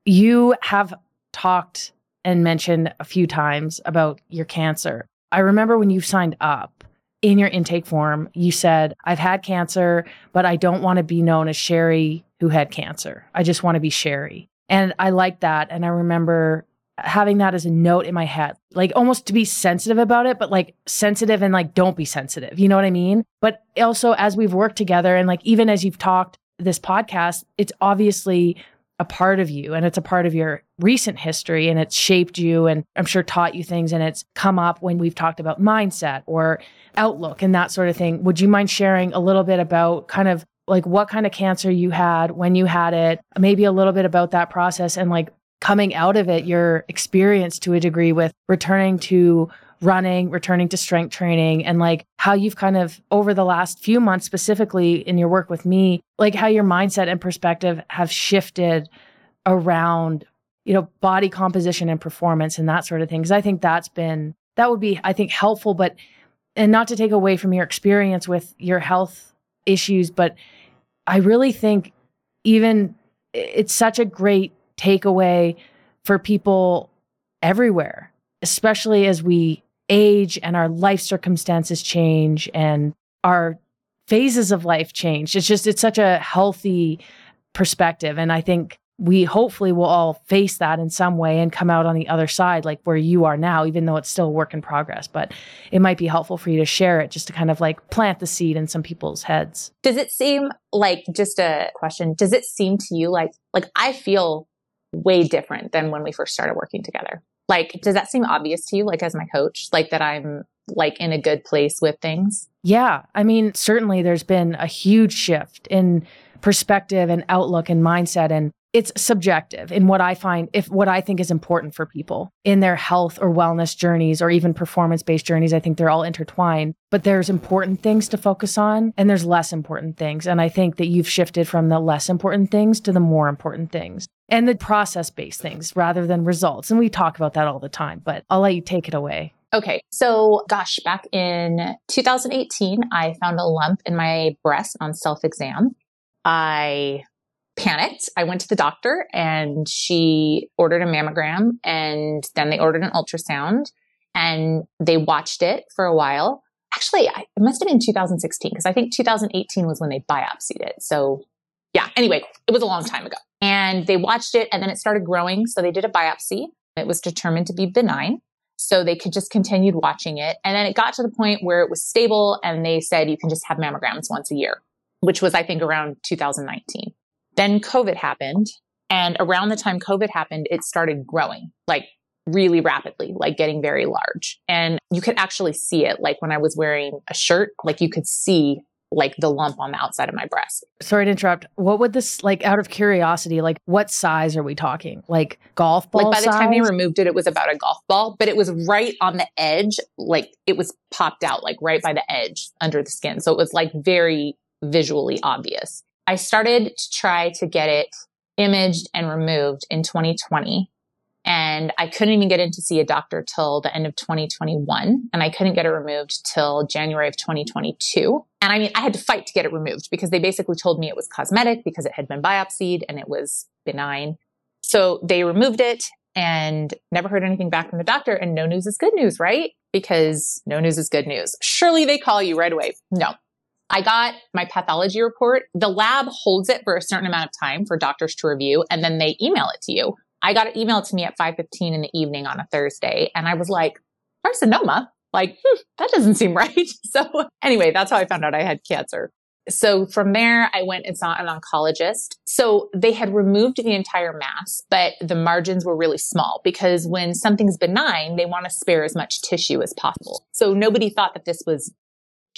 You have talked and mentioned a few times about your cancer. I remember when you signed up in your intake form, you said, I've had cancer, but I don't want to be known as Shari who had cancer. I just want to be Shari. And I like that. And I remember having that as a note in my head, like almost to be sensitive about it, but like sensitive and like don't be sensitive. You know what I mean? But also, as we've worked together and like even as you've talked this podcast, it's obviously a part of you and it's a part of your recent history and it's shaped you and I'm sure taught you things and it's come up when we've talked about mindset or outlook and that sort of thing. Would you mind sharing a little bit about kind of like what kind of cancer you had, when you had it, maybe a little bit about that process and like coming out of it, your experience to a degree with returning to running, returning to strength training, and like how you've kind of over the last few months, specifically in your work with me, like how your mindset and perspective have shifted around, you know, body composition and performance and that sort of thing. Cause I think that's been, that would be, I think, helpful, but, and not to take away from your experience with your health issues, but I really think even it's such a great takeaway for people everywhere, especially as we age and our life circumstances change and our phases of life change. It's just, it's such a healthy perspective. And I think we hopefully will all face that in some way and come out on the other side, like where you are now, even though it's still a work in progress. But it might be helpful for you to share it just to kind of like plant the seed in some people's heads. Does it seem like just a question? Does it seem to you like, like I feel way different than when we first started working together? Like, does that seem obvious to you? Like as my coach, like that I'm like in a good place with things? Yeah. I mean, certainly there's been a huge shift in perspective and outlook and mindset. And it's subjective in what I find, if what I think is important for people in their health or wellness journeys or even performance based journeys. I think they're all intertwined, but there's important things to focus on and there's less important things. And I think that you've shifted from the less important things to the more important things and the process based things rather than results. And we talk about that all the time, but I'll let you take it away. Okay. So gosh, back in 2018, I found a lump in my breast on self exam. I panicked. I went to the doctor and she ordered a mammogram and then they ordered an ultrasound and they watched it for a while. Actually, I, it must have been 2016 because I think 2018 was when they biopsied it. So Yeah. Anyway, it was a long time ago. And they watched it and then it started growing. So they did a biopsy. It was determined to be benign. So they could just continued watching it. And then it got to the point where it was stable and they said you can just have mammograms once a year, which was, I think, around 2019. Then COVID happened. And around the time COVID happened, it started growing like really rapidly, like getting very large. And you could actually see it. Like when I was wearing a shirt, like you could see like the lump on the outside of my breast. Sorry to interrupt. What would this like out of curiosity, like what size are we talking? Like golf ball? Like by the size? time they removed it, it was about a golf ball, but it was right on the edge. Like it was popped out, like right by the edge under the skin. So it was like very visually obvious. I started to try to get it imaged and removed in 2020 and I couldn't even get in to see a doctor till the end of 2021. And I couldn't get it removed till January of 2022. And I mean, I had to fight to get it removed because they basically told me it was cosmetic because it had been biopsied and it was benign. So they removed it and never heard anything back from the doctor. And no news is good news, right? Because no news is good news. Surely they call you right away. No. I got my pathology report. The lab holds it for a certain amount of time for doctors to review and then they email it to you. I got it emailed to me at 5:15 in the evening on a Thursday and I was like, carcinoma? Like, hmm, that doesn't seem right. So anyway, that's how I found out I had cancer. So from there, I went and saw an oncologist. So they had removed the entire mass, but the margins were really small because when something's benign, they want to spare as much tissue as possible. So nobody thought that this was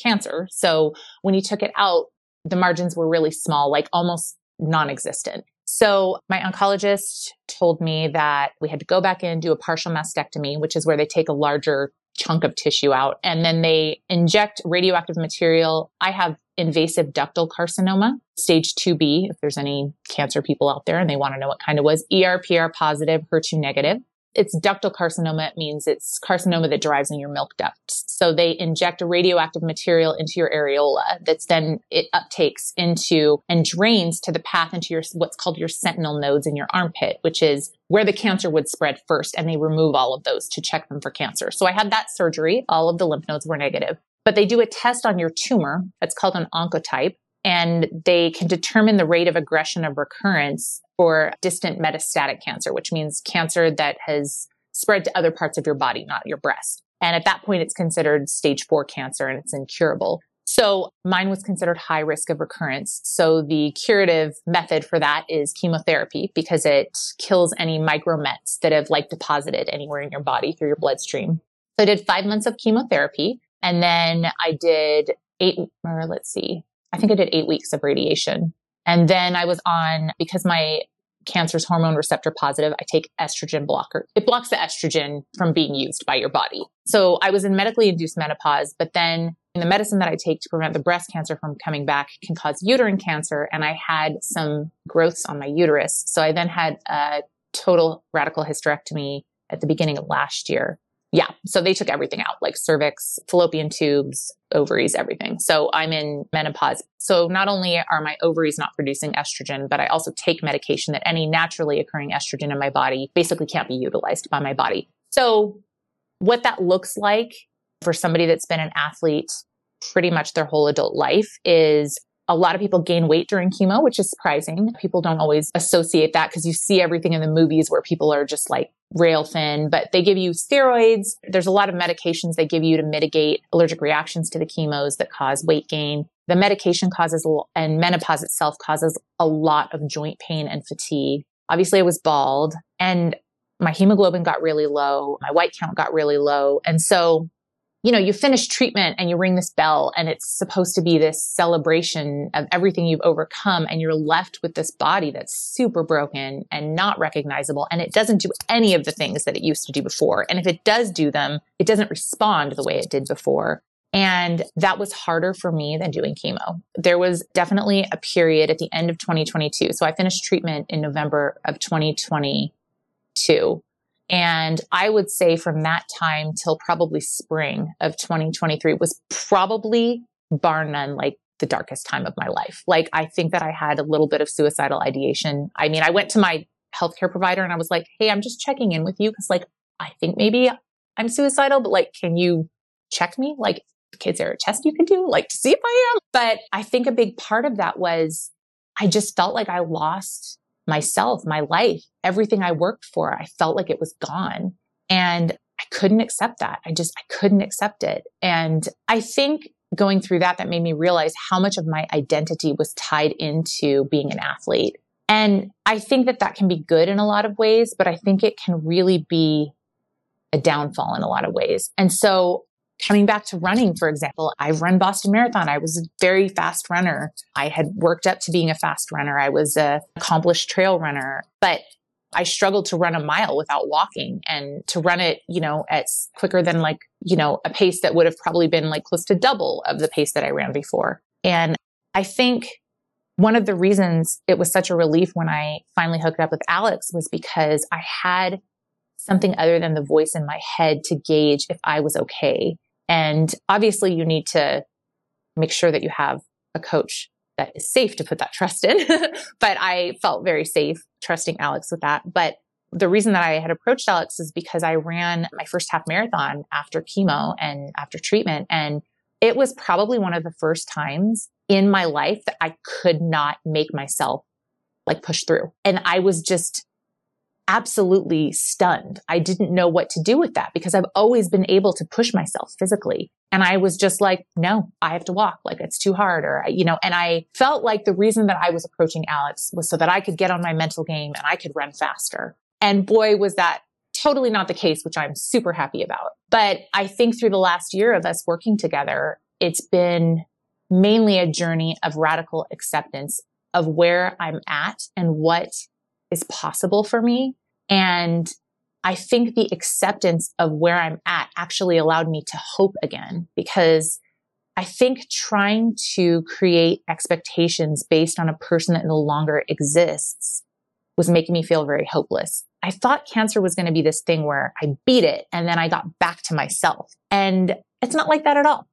cancer. So when he took it out, the margins were really small, like almost non-existent. So my oncologist told me that we had to go back in, do a partial mastectomy, which is where they take a larger chunk of tissue out and then they inject radioactive material. I have invasive ductal carcinoma, stage 2B, if there's any cancer people out there and they want to know what kind it was, ERPR positive, HER2 negative it's ductal carcinoma. It means it's carcinoma that drives in your milk ducts. So they inject a radioactive material into your areola that's then it uptakes into and drains to the path into your what's called your sentinel nodes in your armpit, which is where the cancer would spread first. And they remove all of those to check them for cancer. So I had that surgery. All of the lymph nodes were negative. But they do a test on your tumor. It's called an oncotype and they can determine the rate of aggression of recurrence for distant metastatic cancer, which means cancer that has spread to other parts of your body, not your breast. And at that point, it's considered stage four cancer and it's incurable. So mine was considered high risk of recurrence. So the curative method for that is chemotherapy because it kills any micromets that have like deposited anywhere in your body through your bloodstream. So I did five months of chemotherapy and then I did eight, or let's see, I think I did eight weeks of radiation. And then I was on, because my cancer's hormone receptor positive, I take estrogen blocker. It blocks the estrogen from being used by your body. So I was in medically induced menopause, but then the medicine that I take to prevent the breast cancer from coming back can cause uterine cancer. And I had some growths on my uterus. So I then had a total radical hysterectomy at the beginning of last year. Yeah. So they took everything out, like cervix, fallopian tubes, ovaries, everything. So I'm in menopause. So not only are my ovaries not producing estrogen, but I also take medication that any naturally occurring estrogen in my body basically can't be utilized by my body. So what that looks like for somebody that's been an athlete pretty much their whole adult life is a lot of people gain weight during chemo, which is surprising. People don't always associate that because you see everything in the movies where people are just like rail thin, but they give you steroids. There's a lot of medications they give you to mitigate allergic reactions to the chemos that cause weight gain. The medication causes, and menopause itself causes a lot of joint pain and fatigue. Obviously, I was bald and my hemoglobin got really low. My white count got really low. And so you know, you finish treatment and you ring this bell and it's supposed to be this celebration of everything you've overcome and you're left with this body that's super broken and not recognizable and it doesn't do any of the things that it used to do before. And if it does do them, it doesn't respond the way it did before. And that was harder for me than doing chemo. There was definitely a period at the end of 2022. So I finished treatment in November of 2022 and I would say from that time till probably spring of 2023 was probably bar none like the darkest time of my life. Like I think that I had a little bit of suicidal ideation. I mean, I went to my healthcare provider and I was like, Hey, I'm just checking in with you. Cause like, I think maybe I'm suicidal, but like, can you check me? Like, is there a test you can do? Like to see if I am? But I think a big part of that was I just felt like I lost myself, my life, everything I worked for. I felt like it was gone. And I couldn't accept that. I just, I couldn't accept it. And I think going through that, that made me realize how much of my identity was tied into being an athlete. And I think that that can be good in a lot of ways, but I think it can really be a downfall in a lot of ways. And so coming back to running, for example, I've run Boston Marathon. I was a very fast runner. I had worked up to being a fast runner. I was a accomplished trail runner, but I struggled to run a mile without walking and to run it, you know, at quicker than like, you know, a pace that would have probably been like close to double of the pace that I ran before. And I think one of the reasons it was such a relief when I finally hooked up with Alex was because I had something other than the voice in my head to gauge if I was okay. And obviously you need to make sure that you have a coach that is safe to put that trust in. but I felt very safe trusting Alex with that. But the reason that I had approached Alex is because I ran my first half marathon after chemo and after treatment. And it was probably one of the first times in my life that I could not make myself like push through. And I was just absolutely stunned. I didn't know what to do with that because I've always been able to push myself physically. And I was just like, no, I have to walk. Like it's too hard or, you know, and I felt like the reason that I was approaching Alex was so that I could get on my mental game and I could run faster. And boy, was that totally not the case, which I'm super happy about. But I think through the last year of us working together, it's been mainly a journey of radical acceptance of where I'm at and what is possible for me and I think the acceptance of where I'm at actually allowed me to hope again because I think trying to create expectations based on a person that no longer exists was making me feel very hopeless. I thought cancer was going to be this thing where I beat it and then I got back to myself. And it's not like that at all.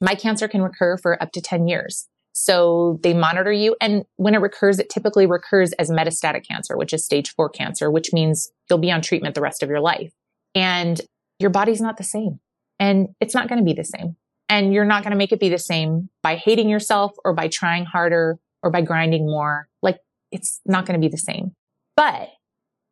My cancer can recur for up to 10 years. So they monitor you. And when it recurs, it typically recurs as metastatic cancer, which is stage four cancer, which means you'll be on treatment the rest of your life. And your body's not the same. And it's not going to be the same. And you're not going to make it be the same by hating yourself or by trying harder or by grinding more. Like it's not going to be the same. But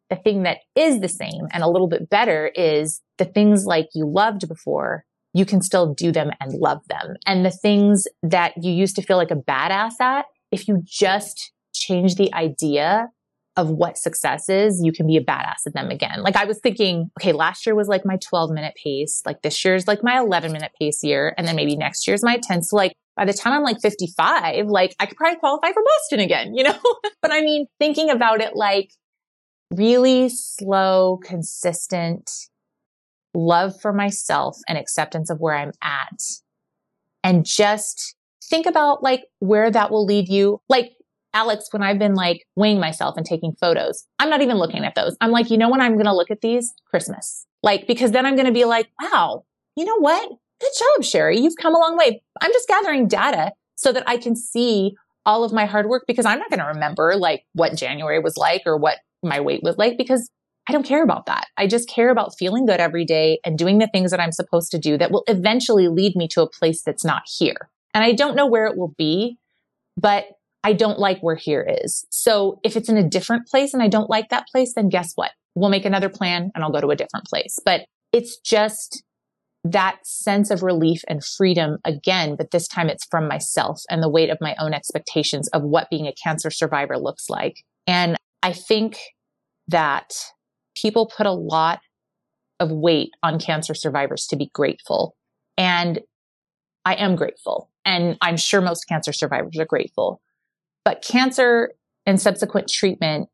the thing that is the same and a little bit better is the things like you loved before you can still do them and love them. And the things that you used to feel like a badass at, if you just change the idea of what success is, you can be a badass at them again. Like I was thinking, okay, last year was like my 12 minute pace. Like this year's like my 11 minute pace year. And then maybe next year's my 10. So like by the time I'm like 55, like I could probably qualify for Boston again, you know? but I mean, thinking about it like really slow, consistent, love for myself and acceptance of where I'm at. And just think about like where that will lead you. Like Alex, when I've been like weighing myself and taking photos, I'm not even looking at those. I'm like, you know when I'm going to look at these? Christmas. Like, because then I'm going to be like, wow, you know what? Good job, Shari. You've come a long way. I'm just gathering data so that I can see all of my hard work because I'm not going to remember like what January was like or what my weight was like because I don't care about that. I just care about feeling good every day and doing the things that I'm supposed to do that will eventually lead me to a place that's not here. And I don't know where it will be, but I don't like where here is. So if it's in a different place and I don't like that place, then guess what? We'll make another plan and I'll go to a different place. But it's just that sense of relief and freedom again, but this time it's from myself and the weight of my own expectations of what being a cancer survivor looks like. And I think that people put a lot of weight on cancer survivors to be grateful. And I am grateful. And I'm sure most cancer survivors are grateful. But cancer and subsequent treatment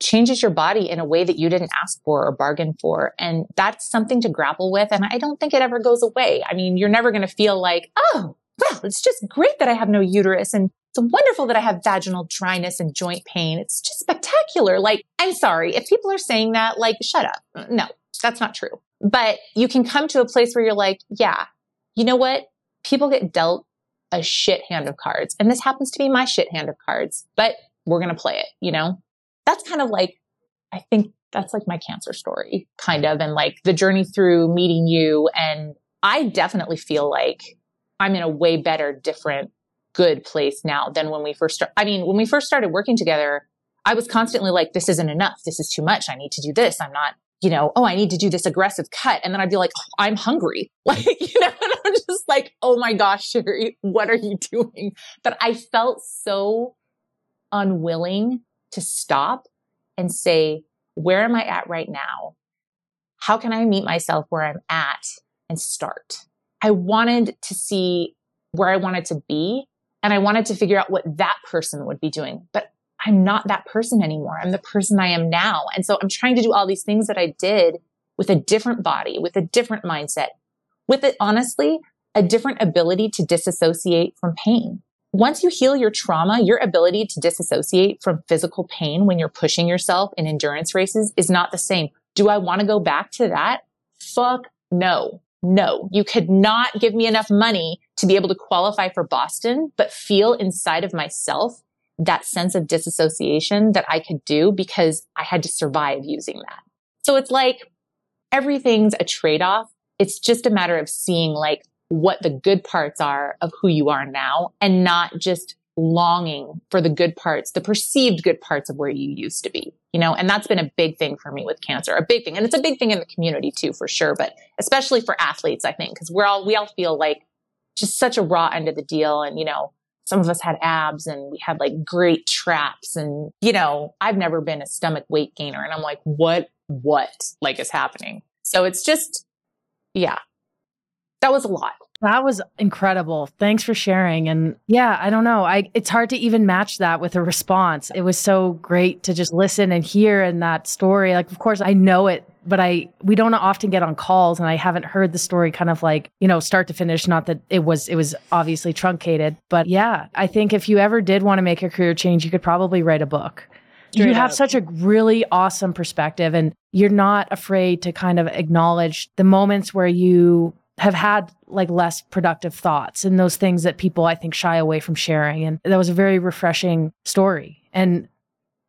changes your body in a way that you didn't ask for or bargain for. And that's something to grapple with. And I don't think it ever goes away. I mean, you're never going to feel like, oh, well, it's just great that I have no uterus and it's wonderful that I have vaginal dryness and joint pain. It's just spectacular. Like, I'm sorry. If people are saying that, like, shut up. No, that's not true. But you can come to a place where you're like, yeah, you know what? People get dealt a shit hand of cards. And this happens to be my shit hand of cards, but we're going to play it, you know? That's kind of like, I think that's like my cancer story, kind of, and like the journey through meeting you. And I definitely feel like I'm in a way better, different good place now than when we first. I mean, when we first started working together, I was constantly like, this isn't enough. This is too much. I need to do this. I'm not, you know, oh, I need to do this aggressive cut. And then I'd be like, oh, I'm hungry. Like, you know, and I'm just like, oh my gosh, Shari, what are you doing? But I felt so unwilling to stop and say, where am I at right now? How can I meet myself where I'm at and start? I wanted to see where I wanted to be and I wanted to figure out what that person would be doing. But I'm not that person anymore. I'm the person I am now. And so I'm trying to do all these things that I did with a different body, with a different mindset, with it, honestly, a different ability to disassociate from pain. Once you heal your trauma, your ability to disassociate from physical pain when you're pushing yourself in endurance races is not the same. Do I want to go back to that? Fuck no. No, you could not give me enough money to be able to qualify for Boston, but feel inside of myself that sense of disassociation that I could do because I had to survive using that. So it's like everything's a trade off. It's just a matter of seeing like what the good parts are of who you are now and not just longing for the good parts, the perceived good parts of where you used to be, you know, and that's been a big thing for me with cancer, a big thing. And it's a big thing in the community too, for sure, but especially for athletes, I think, because we're all, we all feel like just such a raw end of the deal. And, you know, some of us had abs and we had like great traps and, you know, I've never been a stomach weight gainer. And I'm like, what, what like is happening? So it's just, yeah, that was a lot. That was incredible. Thanks for sharing. And yeah, I don't know. I it's hard to even match that with a response. It was so great to just listen and hear in that story. Like of course I know it, but I we don't often get on calls and I haven't heard the story kind of like, you know, start to finish, not that it was it was obviously truncated. But yeah, I think if you ever did want to make a career change, you could probably write a book. Straight you have up. such a really awesome perspective and you're not afraid to kind of acknowledge the moments where you have had like less productive thoughts and those things that people I think shy away from sharing. And that was a very refreshing story. And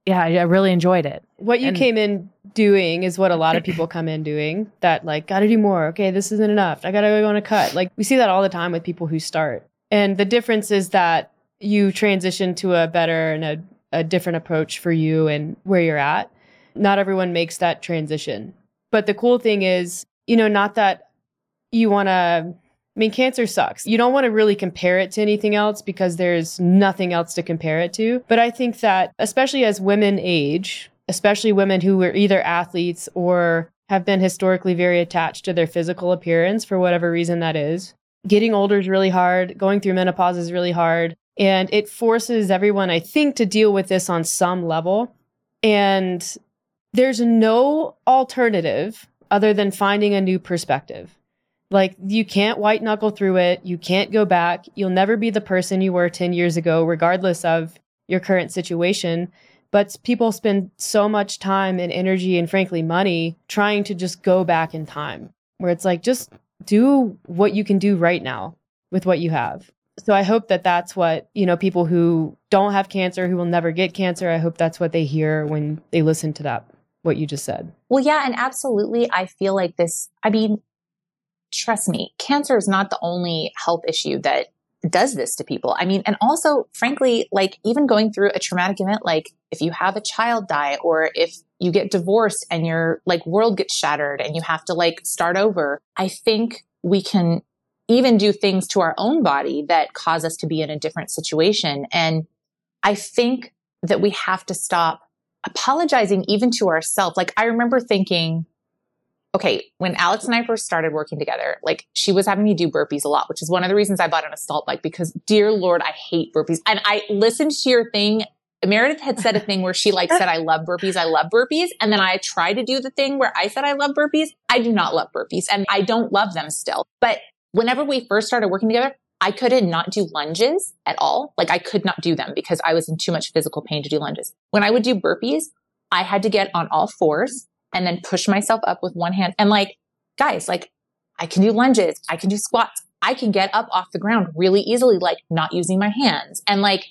yeah, I, I really enjoyed it. What you and, came in doing is what a lot of people come in doing that like, gotta do more. Okay, this isn't enough. I gotta go on a cut. Like we see that all the time with people who start. And the difference is that you transition to a better and a, a different approach for you and where you're at. Not everyone makes that transition. But the cool thing is, you know, not that you want to I mean, cancer sucks. You don't want to really compare it to anything else because there's nothing else to compare it to. But I think that, especially as women age, especially women who were either athletes or have been historically very attached to their physical appearance for whatever reason that is, getting older is really hard. Going through menopause is really hard. And it forces everyone, I think, to deal with this on some level. And there's no alternative other than finding a new perspective. Like you can't white knuckle through it. You can't go back. You'll never be the person you were 10 years ago, regardless of your current situation. But people spend so much time and energy and frankly money trying to just go back in time where it's like, just do what you can do right now with what you have. So I hope that that's what, you know, people who don't have cancer, who will never get cancer, I hope that's what they hear when they listen to that, what you just said. Well, yeah. And absolutely. I feel like this, I mean, trust me, cancer is not the only health issue that does this to people. I mean, and also, frankly, like even going through a traumatic event, like if you have a child die or if you get divorced and your like world gets shattered and you have to like start over, I think we can even do things to our own body that cause us to be in a different situation. And I think that we have to stop apologizing even to ourselves. Like I remember thinking, okay, when Alex and I first started working together, like she was having me do burpees a lot, which is one of the reasons I bought an assault bike because dear Lord, I hate burpees. And I listened to your thing. Meredith had said a thing where she like said, I love burpees. I love burpees. And then I tried to do the thing where I said, I love burpees. I do not love burpees and I don't love them still. But whenever we first started working together, I couldn't not do lunges at all. Like I could not do them because I was in too much physical pain to do lunges. When I would do burpees, I had to get on all fours and then push myself up with one hand. And like, guys, like I can do lunges. I can do squats. I can get up off the ground really easily, like not using my hands. And like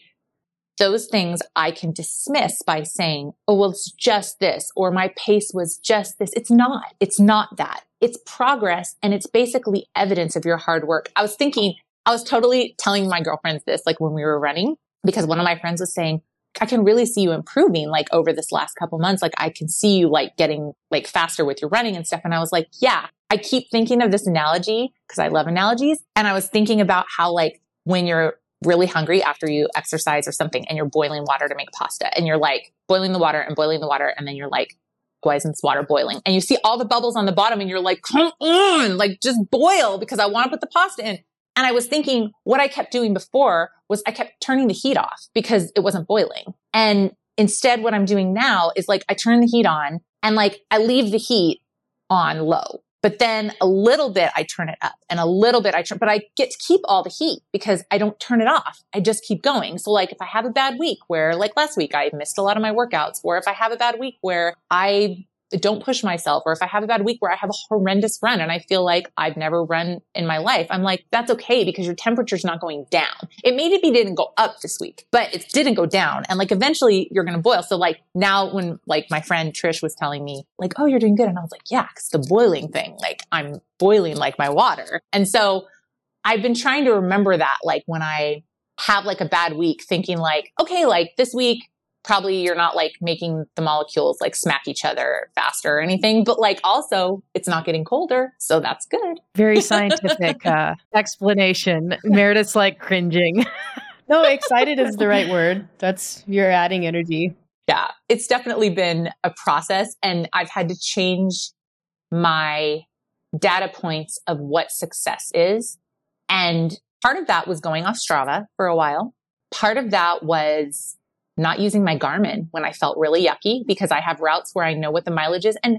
those things I can dismiss by saying, oh, well, it's just this, or my pace was just this. It's not. It's not that. It's progress and it's basically evidence of your hard work. I was thinking, I was totally telling my girlfriends this, like when we were running, because one of my friends was saying, I can really see you improving like over this last couple months. Like I can see you like getting like faster with your running and stuff. And I was like, yeah, I keep thinking of this analogy because I love analogies. And I was thinking about how like when you're really hungry after you exercise or something and you're boiling water to make pasta and you're like boiling the water and boiling the water and then you're like, why isn't this water boiling? And you see all the bubbles on the bottom and you're like, come on, like just boil because I want to put the pasta in. And I was thinking what I kept doing before was I kept turning the heat off because it wasn't boiling. And instead, what I'm doing now is like I turn the heat on and like I leave the heat on low. But then a little bit I turn it up and a little bit I turn, but I get to keep all the heat because I don't turn it off. I just keep going. So like if I have a bad week where like last week I missed a lot of my workouts or if I have a bad week where I don't push myself or if I have a bad week where I have a horrendous run and I feel like I've never run in my life, I'm like, that's okay because your temperature's not going down. It maybe didn't go up this week, but it didn't go down. And like eventually you're going to boil. So like now when like my friend Trish was telling me like, oh, you're doing good. And I was like, yeah, it's the boiling thing. Like I'm boiling like my water. And so I've been trying to remember that like when I have like a bad week thinking like, okay, like this week probably you're not like making the molecules like smack each other faster or anything, but like also it's not getting colder. So that's good. Very scientific uh, explanation. Meredith's like cringing. no, excited is the right word. That's you're adding energy. Yeah, it's definitely been a process and I've had to change my data points of what success is. And part of that was going off Strava for a while. Part of that was not using my Garmin when I felt really yucky because I have routes where I know what the mileage is and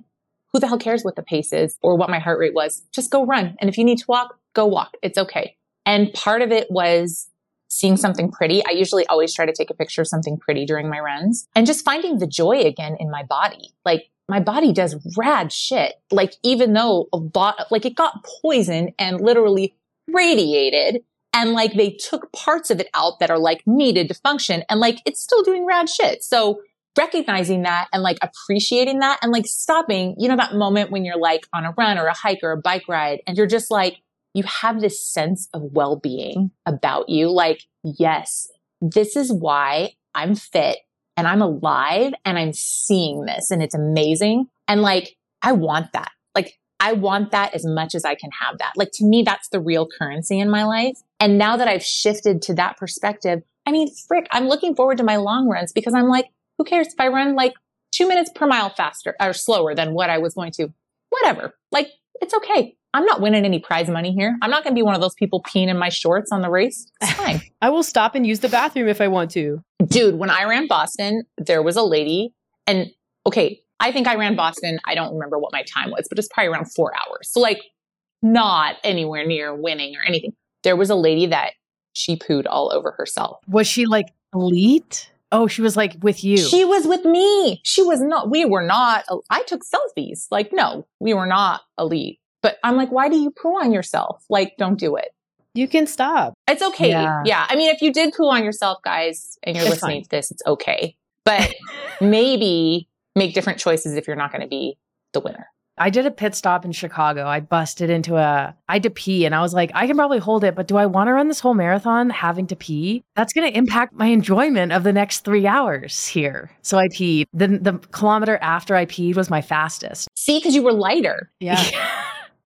who the hell cares what the pace is or what my heart rate was? Just go run. And if you need to walk, go walk. It's okay. And part of it was seeing something pretty. I usually always try to take a picture of something pretty during my runs and just finding the joy again in my body. Like my body does rad shit. Like even though a lot, like it got poisoned and literally radiated and like they took parts of it out that are like needed to function and like it's still doing rad shit. So recognizing that and like appreciating that and like stopping, you know, that moment when you're like on a run or a hike or a bike ride and you're just like, you have this sense of well-being about you. Like, yes, this is why I'm fit and I'm alive and I'm seeing this and it's amazing. And like, I want that. Like, I want that as much as I can have that. Like to me, that's the real currency in my life. And now that I've shifted to that perspective, I mean, frick, I'm looking forward to my long runs because I'm like, who cares if I run like two minutes per mile faster or slower than what I was going to? Whatever. Like, it's okay. I'm not winning any prize money here. I'm not going to be one of those people peeing in my shorts on the race. It's fine. I will stop and use the bathroom if I want to. Dude, when I ran Boston, there was a lady and okay, I think I ran Boston. I don't remember what my time was, but it's probably around four hours. So like not anywhere near winning or anything. There was a lady that she pooed all over herself. Was she like elite? Oh, she was like with you. She was with me. She was not, we were not, I took selfies. Like, no, we were not elite. But I'm like, why do you poo on yourself? Like, don't do it. You can stop. It's okay. Yeah. yeah. I mean, if you did poo on yourself, guys, and you're it's listening fine. to this, it's okay. But maybe make different choices if you're not going to be the winner. I did a pit stop in Chicago. I busted into a, I had to pee and I was like, I can probably hold it, but do I want to run this whole marathon having to pee? That's going to impact my enjoyment of the next three hours here. So I peed. Then the kilometer after I peed was my fastest. See, because you were lighter. Yeah.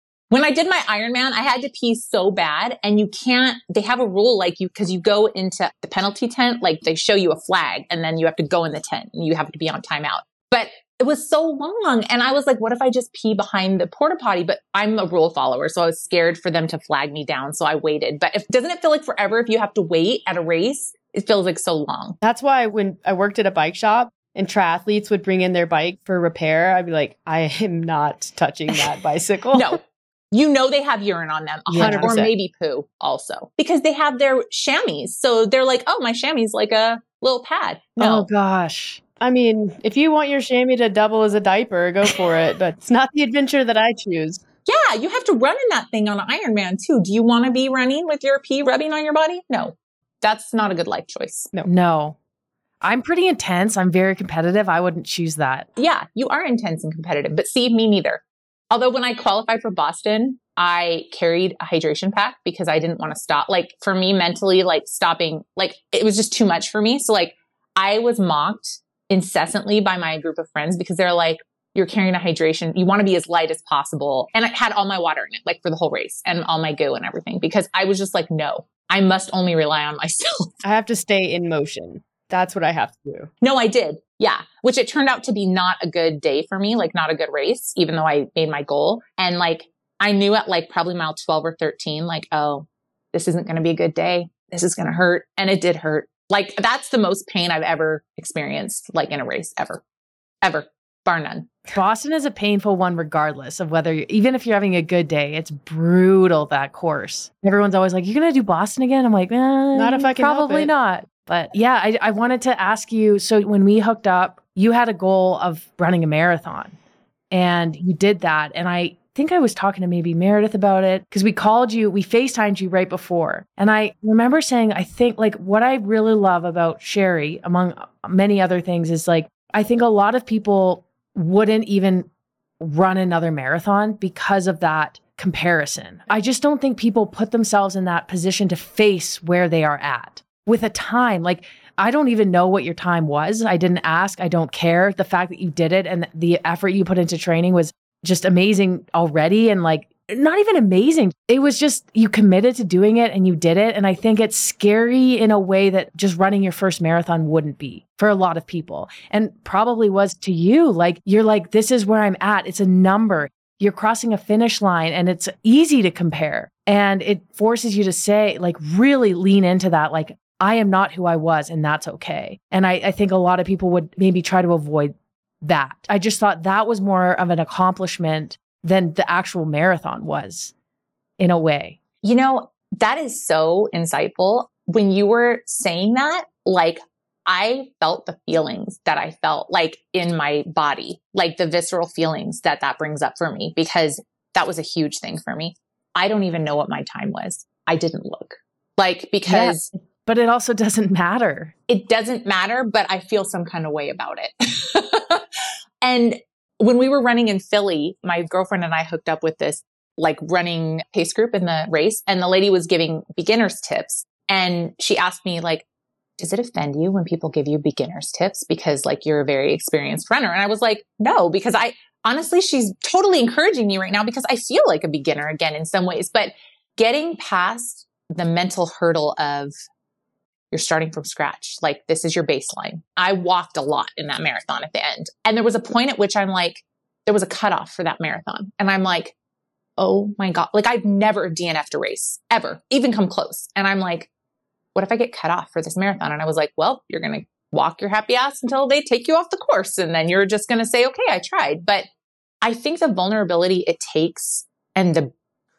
when I did my Ironman, I had to pee so bad and you can't, they have a rule like you, cause you go into the penalty tent, like they show you a flag and then you have to go in the tent and you have to be on timeout. But it was so long. And I was like, what if I just pee behind the porta potty? But I'm a rule follower. So I was scared for them to flag me down. So I waited. But if doesn't it feel like forever if you have to wait at a race? It feels like so long. That's why when I worked at a bike shop and triathletes would bring in their bike for repair, I'd be like, I am not touching that bicycle. no. You know they have urine on them, 100 or maybe poo also, because they have their chamois. So they're like, oh, my chamois like a little pad. Oh, no. Oh gosh. I mean, if you want your chamois to double as a diaper, go for it. But it's not the adventure that I choose. Yeah, you have to run in that thing on Ironman too. Do you want to be running with your pee rubbing on your body? No, that's not a good life choice. No. No. I'm pretty intense. I'm very competitive. I wouldn't choose that. Yeah, you are intense and competitive, but see, me neither. Although when I qualified for Boston, I carried a hydration pack because I didn't want to stop. Like for me mentally, like stopping, like it was just too much for me. So like I was mocked incessantly by my group of friends because they're like, you're carrying a hydration. You want to be as light as possible. And I had all my water in it, like for the whole race and all my goo and everything because I was just like, no, I must only rely on myself. I have to stay in motion. That's what I have to do. No, I did. Yeah. Which it turned out to be not a good day for me, like not a good race, even though I made my goal. And like I knew at like probably mile 12 or 13, like, oh, this isn't going to be a good day. This is going to hurt. And it did hurt. Like that's the most pain I've ever experienced, like in a race ever, ever, bar none. Boston is a painful one, regardless of whether, you're even if you're having a good day, it's brutal that course. Everyone's always like, "You're gonna do Boston again?" I'm like, eh, Not if I can help probably it." not. But yeah, I, I wanted to ask you. So when we hooked up, you had a goal of running a marathon, and you did that. And I think I was talking to maybe Meredith about it because we called you, we FaceTimed you right before. And I remember saying, I think like what I really love about Shari, among many other things, is like, I think a lot of people wouldn't even run another marathon because of that comparison. I just don't think people put themselves in that position to face where they are at with a time. Like, I don't even know what your time was. I didn't ask. I don't care. The fact that you did it and the effort you put into training was just amazing already. And like, not even amazing. It was just you committed to doing it and you did it. And I think it's scary in a way that just running your first marathon wouldn't be for a lot of people and probably was to you. Like, you're like, this is where I'm at. It's a number. You're crossing a finish line and it's easy to compare. And it forces you to say, like, really lean into that. Like, I am not who I was, and that's okay. And I, I think a lot of people would maybe try to avoid that. I just thought that was more of an accomplishment than the actual marathon was in a way. You know, that is so insightful. When you were saying that, like I felt the feelings that I felt like in my body, like the visceral feelings that that brings up for me, because that was a huge thing for me. I don't even know what my time was. I didn't look like because Yeah, but it also doesn't matter. it doesn't matter, but I feel some kind of way about it. and when we were running in Philly, my girlfriend and I hooked up with this like running pace group in the race and the lady was giving beginners tips. And she asked me like does it offend you when people give you beginners tips because like you're a very experienced runner? And I was like no because I honestly she's totally encouraging me right now because I feel like a beginner again in some ways. But getting past the mental hurdle of you're starting from scratch. Like this is your baseline. I walked a lot in that marathon at the end. And there was a point at which I'm like, there was a cutoff for that marathon. And I'm like, oh my God. Like I've never DNF'd a race ever, even come close. And I'm like, what if I get cut off for this marathon? And I was like, well, you're going to walk your happy ass until they take you off the course. And then you're just going to say, okay, I tried. But I think the vulnerability it takes and the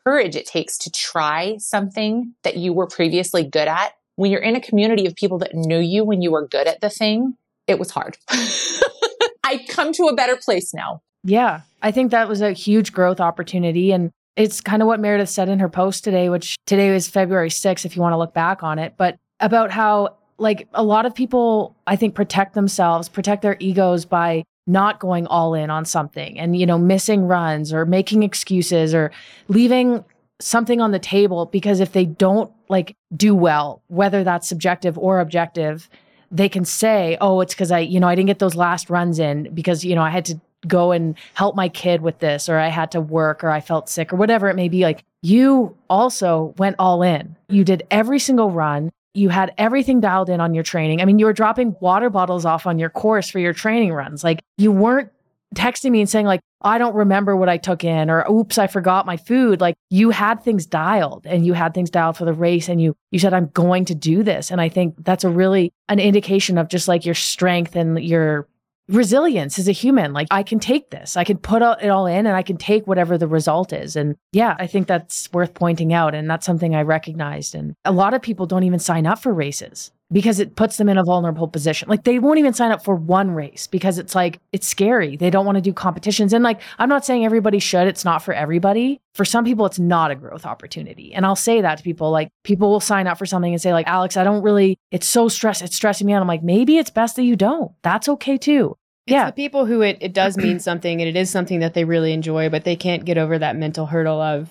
courage it takes to try something that you were previously good at when you're in a community of people that knew you when you were good at the thing, it was hard. I come to a better place now. Yeah, I think that was a huge growth opportunity. And it's kind of what Meredith said in her post today, which today is February 6th, if you want to look back on it, but about how, like, a lot of people, I think, protect themselves, protect their egos by not going all in on something and, you know, missing runs or making excuses or leaving something on the table because if they don't like do well, whether that's subjective or objective, they can say, "Oh, it's because I, you know, I didn't get those last runs in because you know I had to go and help my kid with this, or I had to work, or I felt sick, or whatever it may be." Like you also went all in. You did every single run. You had everything dialed in on your training. I mean, you were dropping water bottles off on your course for your training runs. Like you weren't texting me and saying like I don't remember what I took in or oops I forgot my food. Like you had things dialed and you had things dialed for the race and you you said I'm going to do this. And I think that's a really an indication of just like your strength and your resilience as a human. Like I can take this. I can put it all in and I can take whatever the result is. And yeah I think that's worth pointing out. And that's something I recognized. And a lot of people don't even sign up for races because it puts them in a vulnerable position. Like they won't even sign up for one race because it's like it's scary. They don't want to do competitions. And like I'm not saying everybody should, it's not for everybody. For some people it's not a growth opportunity. And I'll say that to people like people will sign up for something and say like Alex, I don't really it's so stress it's stressing me out. I'm like maybe it's best that you don't. That's okay too. It's Yeah. the people who it, it does mean something and it is something that they really enjoy, but they can't get over that mental hurdle of,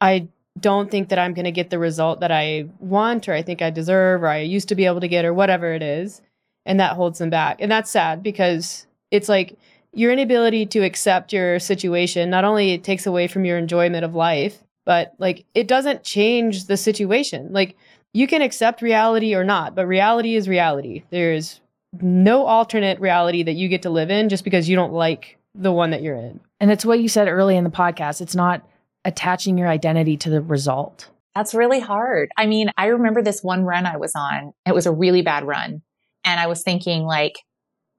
I don't think that I'm going to get the result that I want or I think I deserve or I used to be able to get or whatever it is. And that holds them back. And that's sad because it's like your inability to accept your situation not only it takes away from your enjoyment of life, but like it doesn't change the situation. Like you can accept reality or not, but reality is reality. There's no alternate reality that you get to live in just because you don't like the one that you're in. And it's what you said early in the podcast. It's not attaching your identity to the result. That's really hard. I mean, I remember this one run I was on. It was a really bad run. And I was thinking like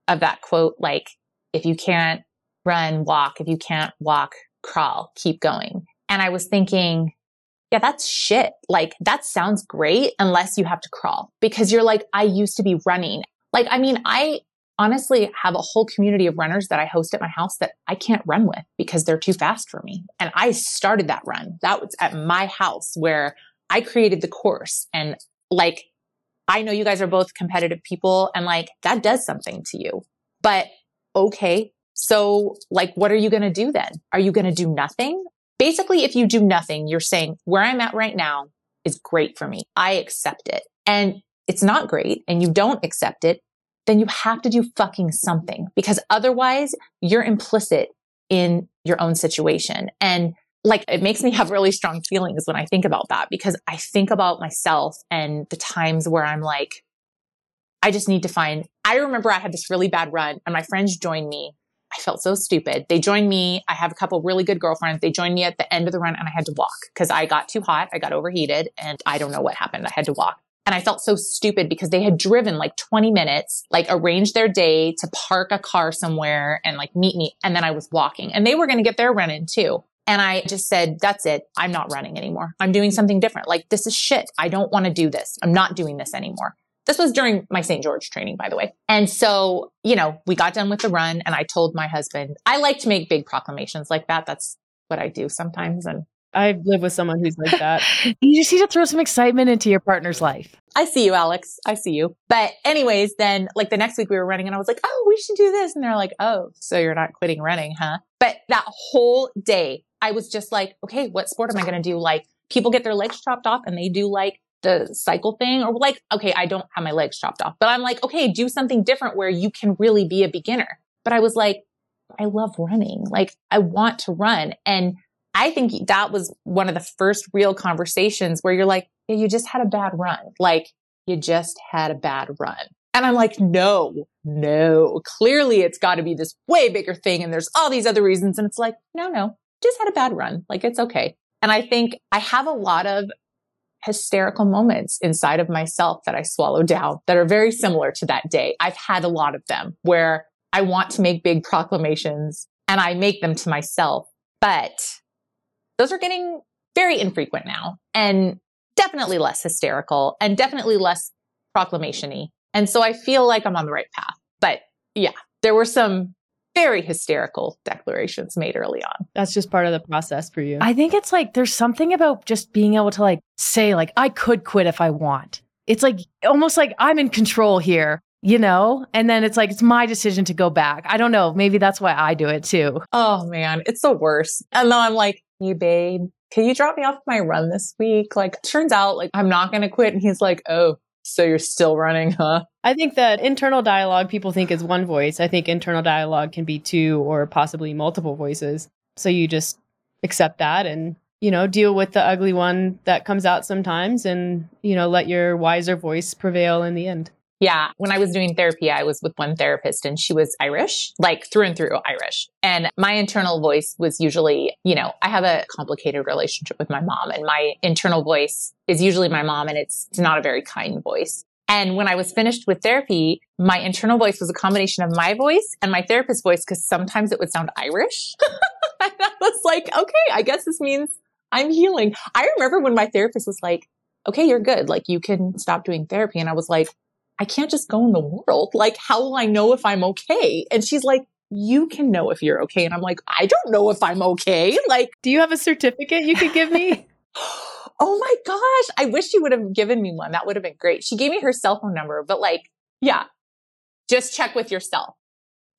of that quote, like, if you can't run, walk. If you can't walk, crawl, keep going. And I was thinking, yeah, that's shit. Like that sounds great unless you have to crawl because you're like, I used to be running. Like, I mean, I honestly I have a whole community of runners that I host at my house that I can't run with because they're too fast for me. And I started that run. That was at my house where I created the course and like, I know you guys are both competitive people and like that does something to you, but okay. So like, what are you going to do then? Are you going to do nothing? Basically, if you do nothing, you're saying where I'm at right now is great for me. I accept it and it's not great and you don't accept it, then you have to do fucking something because otherwise you're implicit in your own situation. And like it makes me have really strong feelings when I think about that because I think about myself and the times where I'm like, I just need to find, I remember I had this really bad run and my friends joined me. I felt so stupid. They joined me. I have a couple really good girlfriends. They joined me at the end of the run and I had to walk because I got too hot. I got overheated and I don't know what happened. I had to walk. And I felt so stupid because they had driven like 20 minutes, like arranged their day to park a car somewhere and like meet me. And then I was walking and they were going to get their run in too. And I just said, that's it. I'm not running anymore. I'm doing something different. Like this is shit. I don't want to do this. I'm not doing this anymore. This was during my St. George training, by the way. And so, you know, we got done with the run and I told my husband, I like to make big proclamations like that. That's what I do sometimes. And I live with someone who's like that. You just need to throw some excitement into your partner's life. I see you, Alex. I see you. But anyways, then like the next week we were running and I was like, Oh, we should do this. And they're like, Oh, so you're not quitting running, huh? But that whole day I was just like, okay, what sport am I going to do? Like people get their legs chopped off and they do like the cycle thing or like, okay, I don't have my legs chopped off, but I'm like, okay, do something different where you can really be a beginner. But I was like, I love running. Like I want to run. And I think that was one of the first real conversations where you're like, yeah, you just had a bad run. Like you just had a bad run. And I'm like, no, no, clearly it's got to be this way bigger thing. And there's all these other reasons. And it's like, no, no, just had a bad run. Like it's okay. And I think I have a lot of hysterical moments inside of myself that I swallow down that are very similar to that day. I've had a lot of them where I want to make big proclamations and I make them to myself, but those are getting very infrequent now and definitely less hysterical and definitely less proclamation-y. And so I feel like I'm on the right path. But yeah, there were some very hysterical declarations made early on. That's just part of the process for you. I think it's like there's something about just being able to like say like I could quit if I want. It's like almost like I'm in control here, you know? And then it's like it's my decision to go back. I don't know, maybe that's why I do it too. Oh man, it's the worst. And then I'm like, hey babe, can you drop me off my run this week? Like turns out like I'm not going to quit. And he's like, oh, so you're still running, huh? I think that internal dialogue people think is one voice. I think internal dialogue can be two or possibly multiple voices. So you just accept that and, you know, deal with the ugly one that comes out sometimes and, you know, let your wiser voice prevail in the end. Yeah. When I was doing therapy, I was with one therapist and she was Irish, like through and through Irish. And my internal voice was usually, you know, I have a complicated relationship with my mom and my internal voice is usually my mom and it's, it's not a very kind voice. And when I was finished with therapy, my internal voice was a combination of my voice and my therapist's voice because sometimes it would sound Irish. and I was like, okay, I guess this means I'm healing. I remember when my therapist was like, okay, you're good. Like you can stop doing therapy. And I was like, I can't just go in the world. Like, how will I know if I'm okay? And she's like, you can know if you're okay. And I'm like, I don't know if I'm okay. Like, Do you have a certificate you could give me? oh my gosh, I wish she would have given me one. That would have been great. She gave me her cell phone number, but like, yeah, just check with yourself.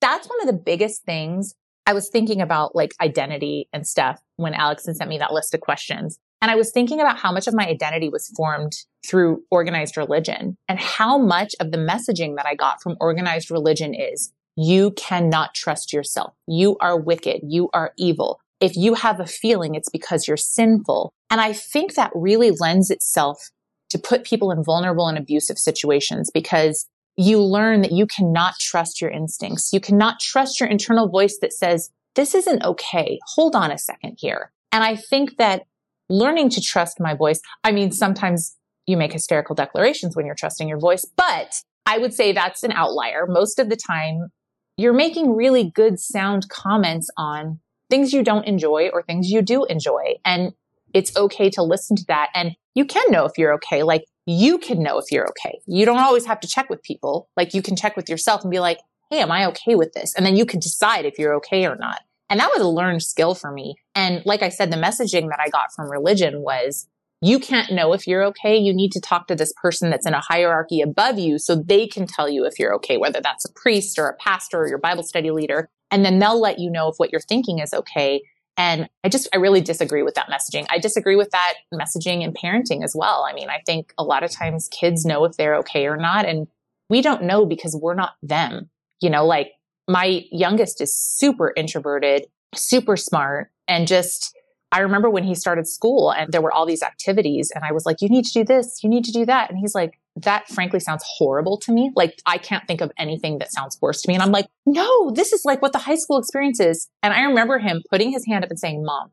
that's one of the biggest things I was thinking about like identity and stuff when Alex sent me that list of questions. And I was thinking about how much of my identity was formed through organized religion and how much of the messaging that I got from organized religion is you cannot trust yourself. You are wicked. You are evil. If you have a feeling, it's because you're sinful. And I think that really lends itself to put people in vulnerable and abusive situations because you learn that you cannot trust your instincts. You cannot trust your internal voice that says, this isn't okay. Hold on a second here. And I think that learning to trust my voice, I mean, sometimes you make hysterical declarations when you're trusting your voice, but I would say that's an outlier. Most of the time, you're making really good sound comments on things you don't enjoy or things you do enjoy. And it's okay to listen to that. And you can know if you're okay. Like you can know if you're okay. You don't always have to check with people. Like you can check with yourself and be like, Hey, am I okay with this? And then you can decide if you're okay or not. And that was a learned skill for me. And like I said, the messaging that I got from religion was you can't know if you're okay. You need to talk to this person that's in a hierarchy above you so they can tell you if you're okay, whether that's a priest or a pastor or your Bible study leader. And then they'll let you know if what you're thinking is okay. And I just, I really disagree with that messaging. I disagree with that messaging in parenting as well. I mean, I think a lot of times kids know if they're okay or not. And we don't know because we're not them. You know, like my youngest is super introverted, super smart, and just, I remember when he started school and there were all these activities and I was like, you need to do this, you need to do that. And he's like, that frankly sounds horrible to me. Like I can't think of anything that sounds worse to me. And I'm like, no, this is like what the high school experience is. And I remember him putting his hand up and saying, mom,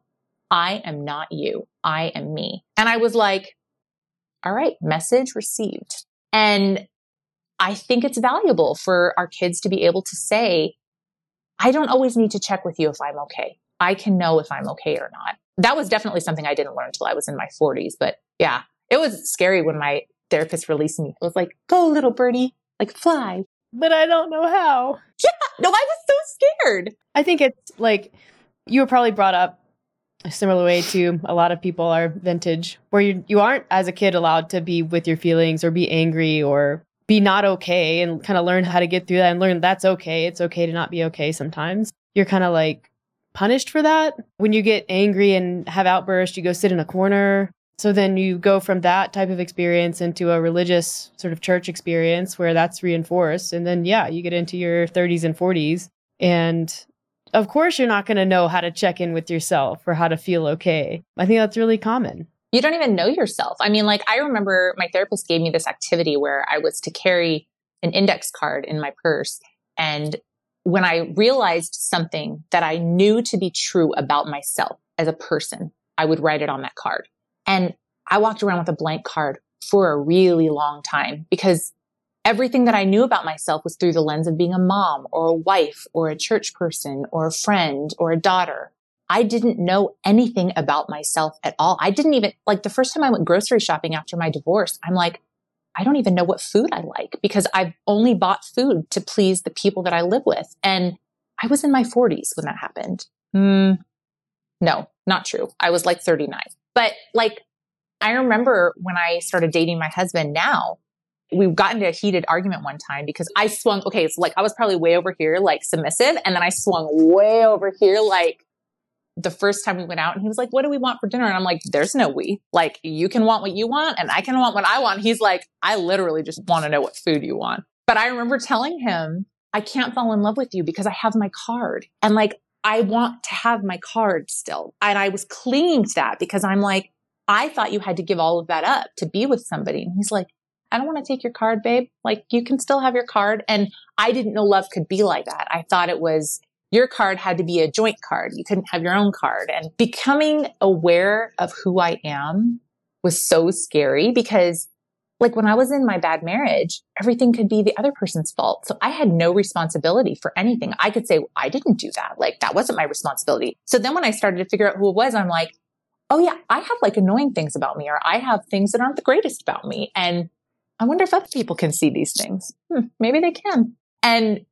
I am not you. I am me. And I was like, all right, message received. And I think it's valuable for our kids to be able to say, I don't always need to check with you if I'm okay. I can know if I'm okay or not. That was definitely something I didn't learn until I was in my 40s. But yeah, it was scary when my therapist released me. It was like, go little birdie, like fly. But I don't know how. Yeah, no, I was so scared. I think it's like you were probably brought up a similar way to a lot of people are vintage, where you you aren't as a kid allowed to be with your feelings or be angry or be not okay and kind of learn how to get through that and learn that's okay. It's okay to not be okay sometimes. You're kind of like punished for that. When you get angry and have outbursts, you go sit in a corner so then you go from that type of experience into a religious sort of church experience where that's reinforced. And then, yeah, you get into your 30s and 40s. And of course, you're not going to know how to check in with yourself or how to feel okay. I think that's really common. You don't even know yourself. I mean, like, I remember my therapist gave me this activity where I was to carry an index card in my purse. And when I realized something that I knew to be true about myself as a person, I would write it on that card. And I walked around with a blank card for a really long time because everything that I knew about myself was through the lens of being a mom or a wife or a church person or a friend or a daughter. I didn't know anything about myself at all. I didn't even like the first time I went grocery shopping after my divorce. I'm like, I don't even know what food I like because I've only bought food to please the people that I live with. And I was in my 40s when that happened. Mm, no, not true. I was like 39. But like, I remember when I started dating my husband now, we got into a heated argument one time because I swung, okay, it's like I was probably way over here, like submissive. And then I swung way over here, like the first time we went out and he was like, what do we want for dinner? And I'm like, there's no we. Like, you can want what you want and I can want what I want. He's like, I literally just want to know what food you want. But I remember telling him, I can't fall in love with you because I have my card. And like, I want to have my card still. And I was clinging to that because I'm like, I thought you had to give all of that up to be with somebody. And he's like, I don't want to take your card, babe. Like you can still have your card. And I didn't know love could be like that. I thought it was your card had to be a joint card. You couldn't have your own card. And becoming aware of who I am was so scary because like when I was in my bad marriage, everything could be the other person's fault. So I had no responsibility for anything. I could say, I didn't do that. Like that wasn't my responsibility. So then when I started to figure out who it was, I'm like, oh yeah, I have like annoying things about me or I have things that aren't the greatest about me. And I wonder if other people can see these things. Hmm, maybe they can. And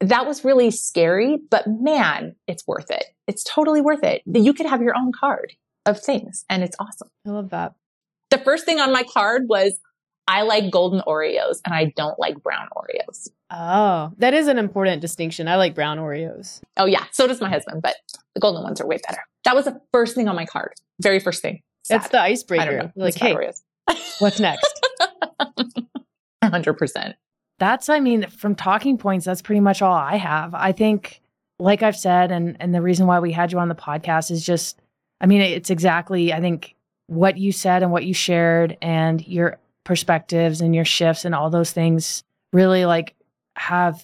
that was really scary, but man, it's worth it. It's totally worth it. Mm-hmm. You could have your own card of things and it's awesome. I love that. The first thing on my card was I like golden Oreos and I don't like brown Oreos. Oh, that is an important distinction. I like brown Oreos. Oh, yeah. So does my husband, but the golden ones are way better. That was the first thing on my card. Very first thing. Sad. That's the I don't icebreaker. know. Like, hey, Oreos. what's next? 100%. That's, I mean, from talking points, that's pretty much all I have. I think, like I've said, and and the reason why we had you on the podcast is just, I mean, it's exactly, I think, what you said and what you shared, and your perspectives and your shifts and all those things really like have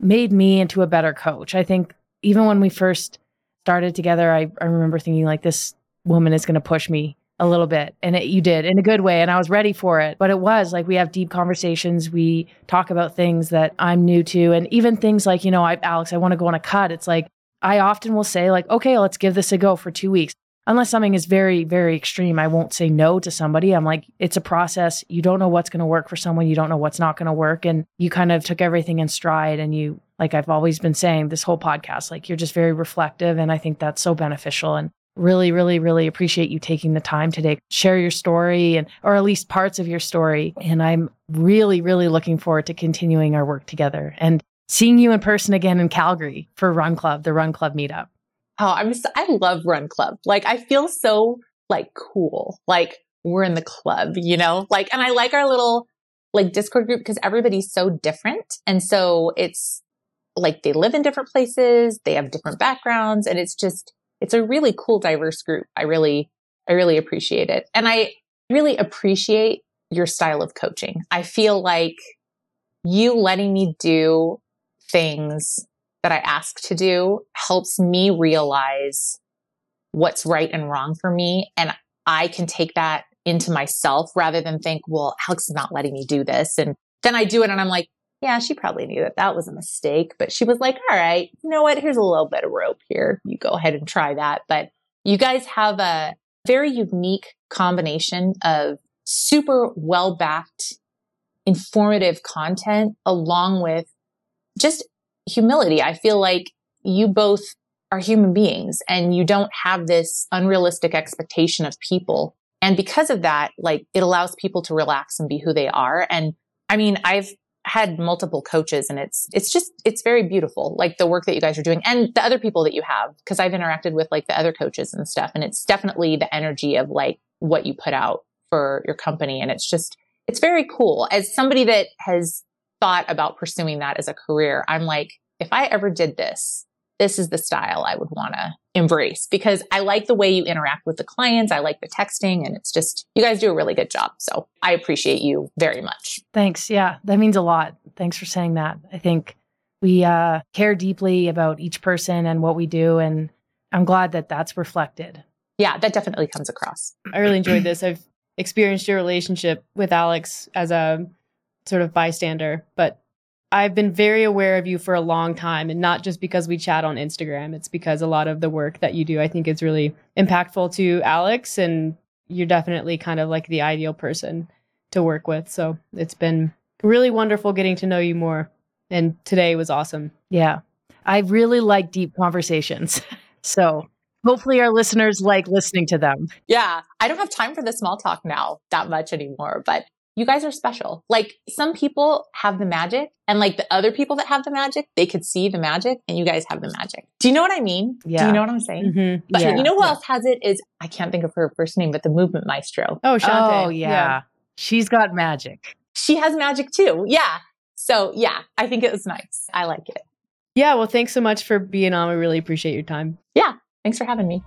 made me into a better coach. I think even when we first started together, I, I remember thinking like this woman is going to push me a little bit and it, you did in a good way and i was ready for it. But it was like we have deep conversations. We talk about things that i'm new to and even things like you know I, alex i want to go on a cut. It's like i often will say like okay let's give this a go for two weeks. Unless something is very very extreme i won't say no to somebody. I'm like it's a process. You don't know what's going to work for someone. You don't know what's not going to work and you kind of took everything in stride and you like i've always been saying this whole podcast like you're just very reflective and i think that's so beneficial and really really really appreciate you taking the time today share your story and or at least parts of your story and i'm really really looking forward to continuing our work together and seeing you in person again in calgary for run club the run club meetup Oh, I'm so, I love Run Club. Like I feel so like cool. Like we're in the club, you know? Like and I like our little like Discord group because everybody's so different. And so it's like they live in different places, they have different backgrounds and it's just it's a really cool diverse group. I really I really appreciate it. And I really appreciate your style of coaching. I feel like you letting me do things that I ask to do helps me realize what's right and wrong for me. And I can take that into myself rather than think, well, Alex is not letting me do this. And then I do it and I'm like, yeah, she probably knew that that was a mistake, but she was like, all right, you know what? Here's a little bit of rope here. You go ahead and try that. But you guys have a very unique combination of super well backed, informative content along with just humility. I feel like you both are human beings and you don't have this unrealistic expectation of people. And because of that, like it allows people to relax and be who they are. And I mean, I've had multiple coaches and it's, it's just, it's very beautiful. Like the work that you guys are doing and the other people that you have, because I've interacted with like the other coaches and stuff. And it's definitely the energy of like what you put out for your company. And it's just, it's very cool. As somebody that has thought about pursuing that as a career, I'm like, if I ever did this, this is the style I would want to embrace because I like the way you interact with the clients. I like the texting and it's just, you guys do a really good job. So I appreciate you very much. Thanks. Yeah, that means a lot. Thanks for saying that. I think we uh, care deeply about each person and what we do. And I'm glad that that's reflected. Yeah, that definitely comes across. I really enjoyed this. I've experienced your relationship with Alex as a sort of bystander, but I've been very aware of you for a long time and not just because we chat on Instagram. It's because a lot of the work that you do, I think is really impactful to Alex and you're definitely kind of like the ideal person to work with. So it's been really wonderful getting to know you more. And today was awesome. Yeah, I really like deep conversations. so hopefully our listeners like listening to them. Yeah, I don't have time for the small talk now that much anymore, but you guys are special. Like some people have the magic and like the other people that have the magic, they could see the magic and you guys have the magic. Do you know what I mean? Yeah. Do Yeah. you know what I'm saying? Mm-hmm. But Yeah. you know who Yeah. else has it is I can't think of her first name, but the movement maestro. Oh, Shante. Oh, yeah. She's got magic. She has magic too. Yeah. So yeah, I think it was nice. I like it. Yeah. Well, thanks so much for being on. We really appreciate your time. Yeah. Thanks for having me.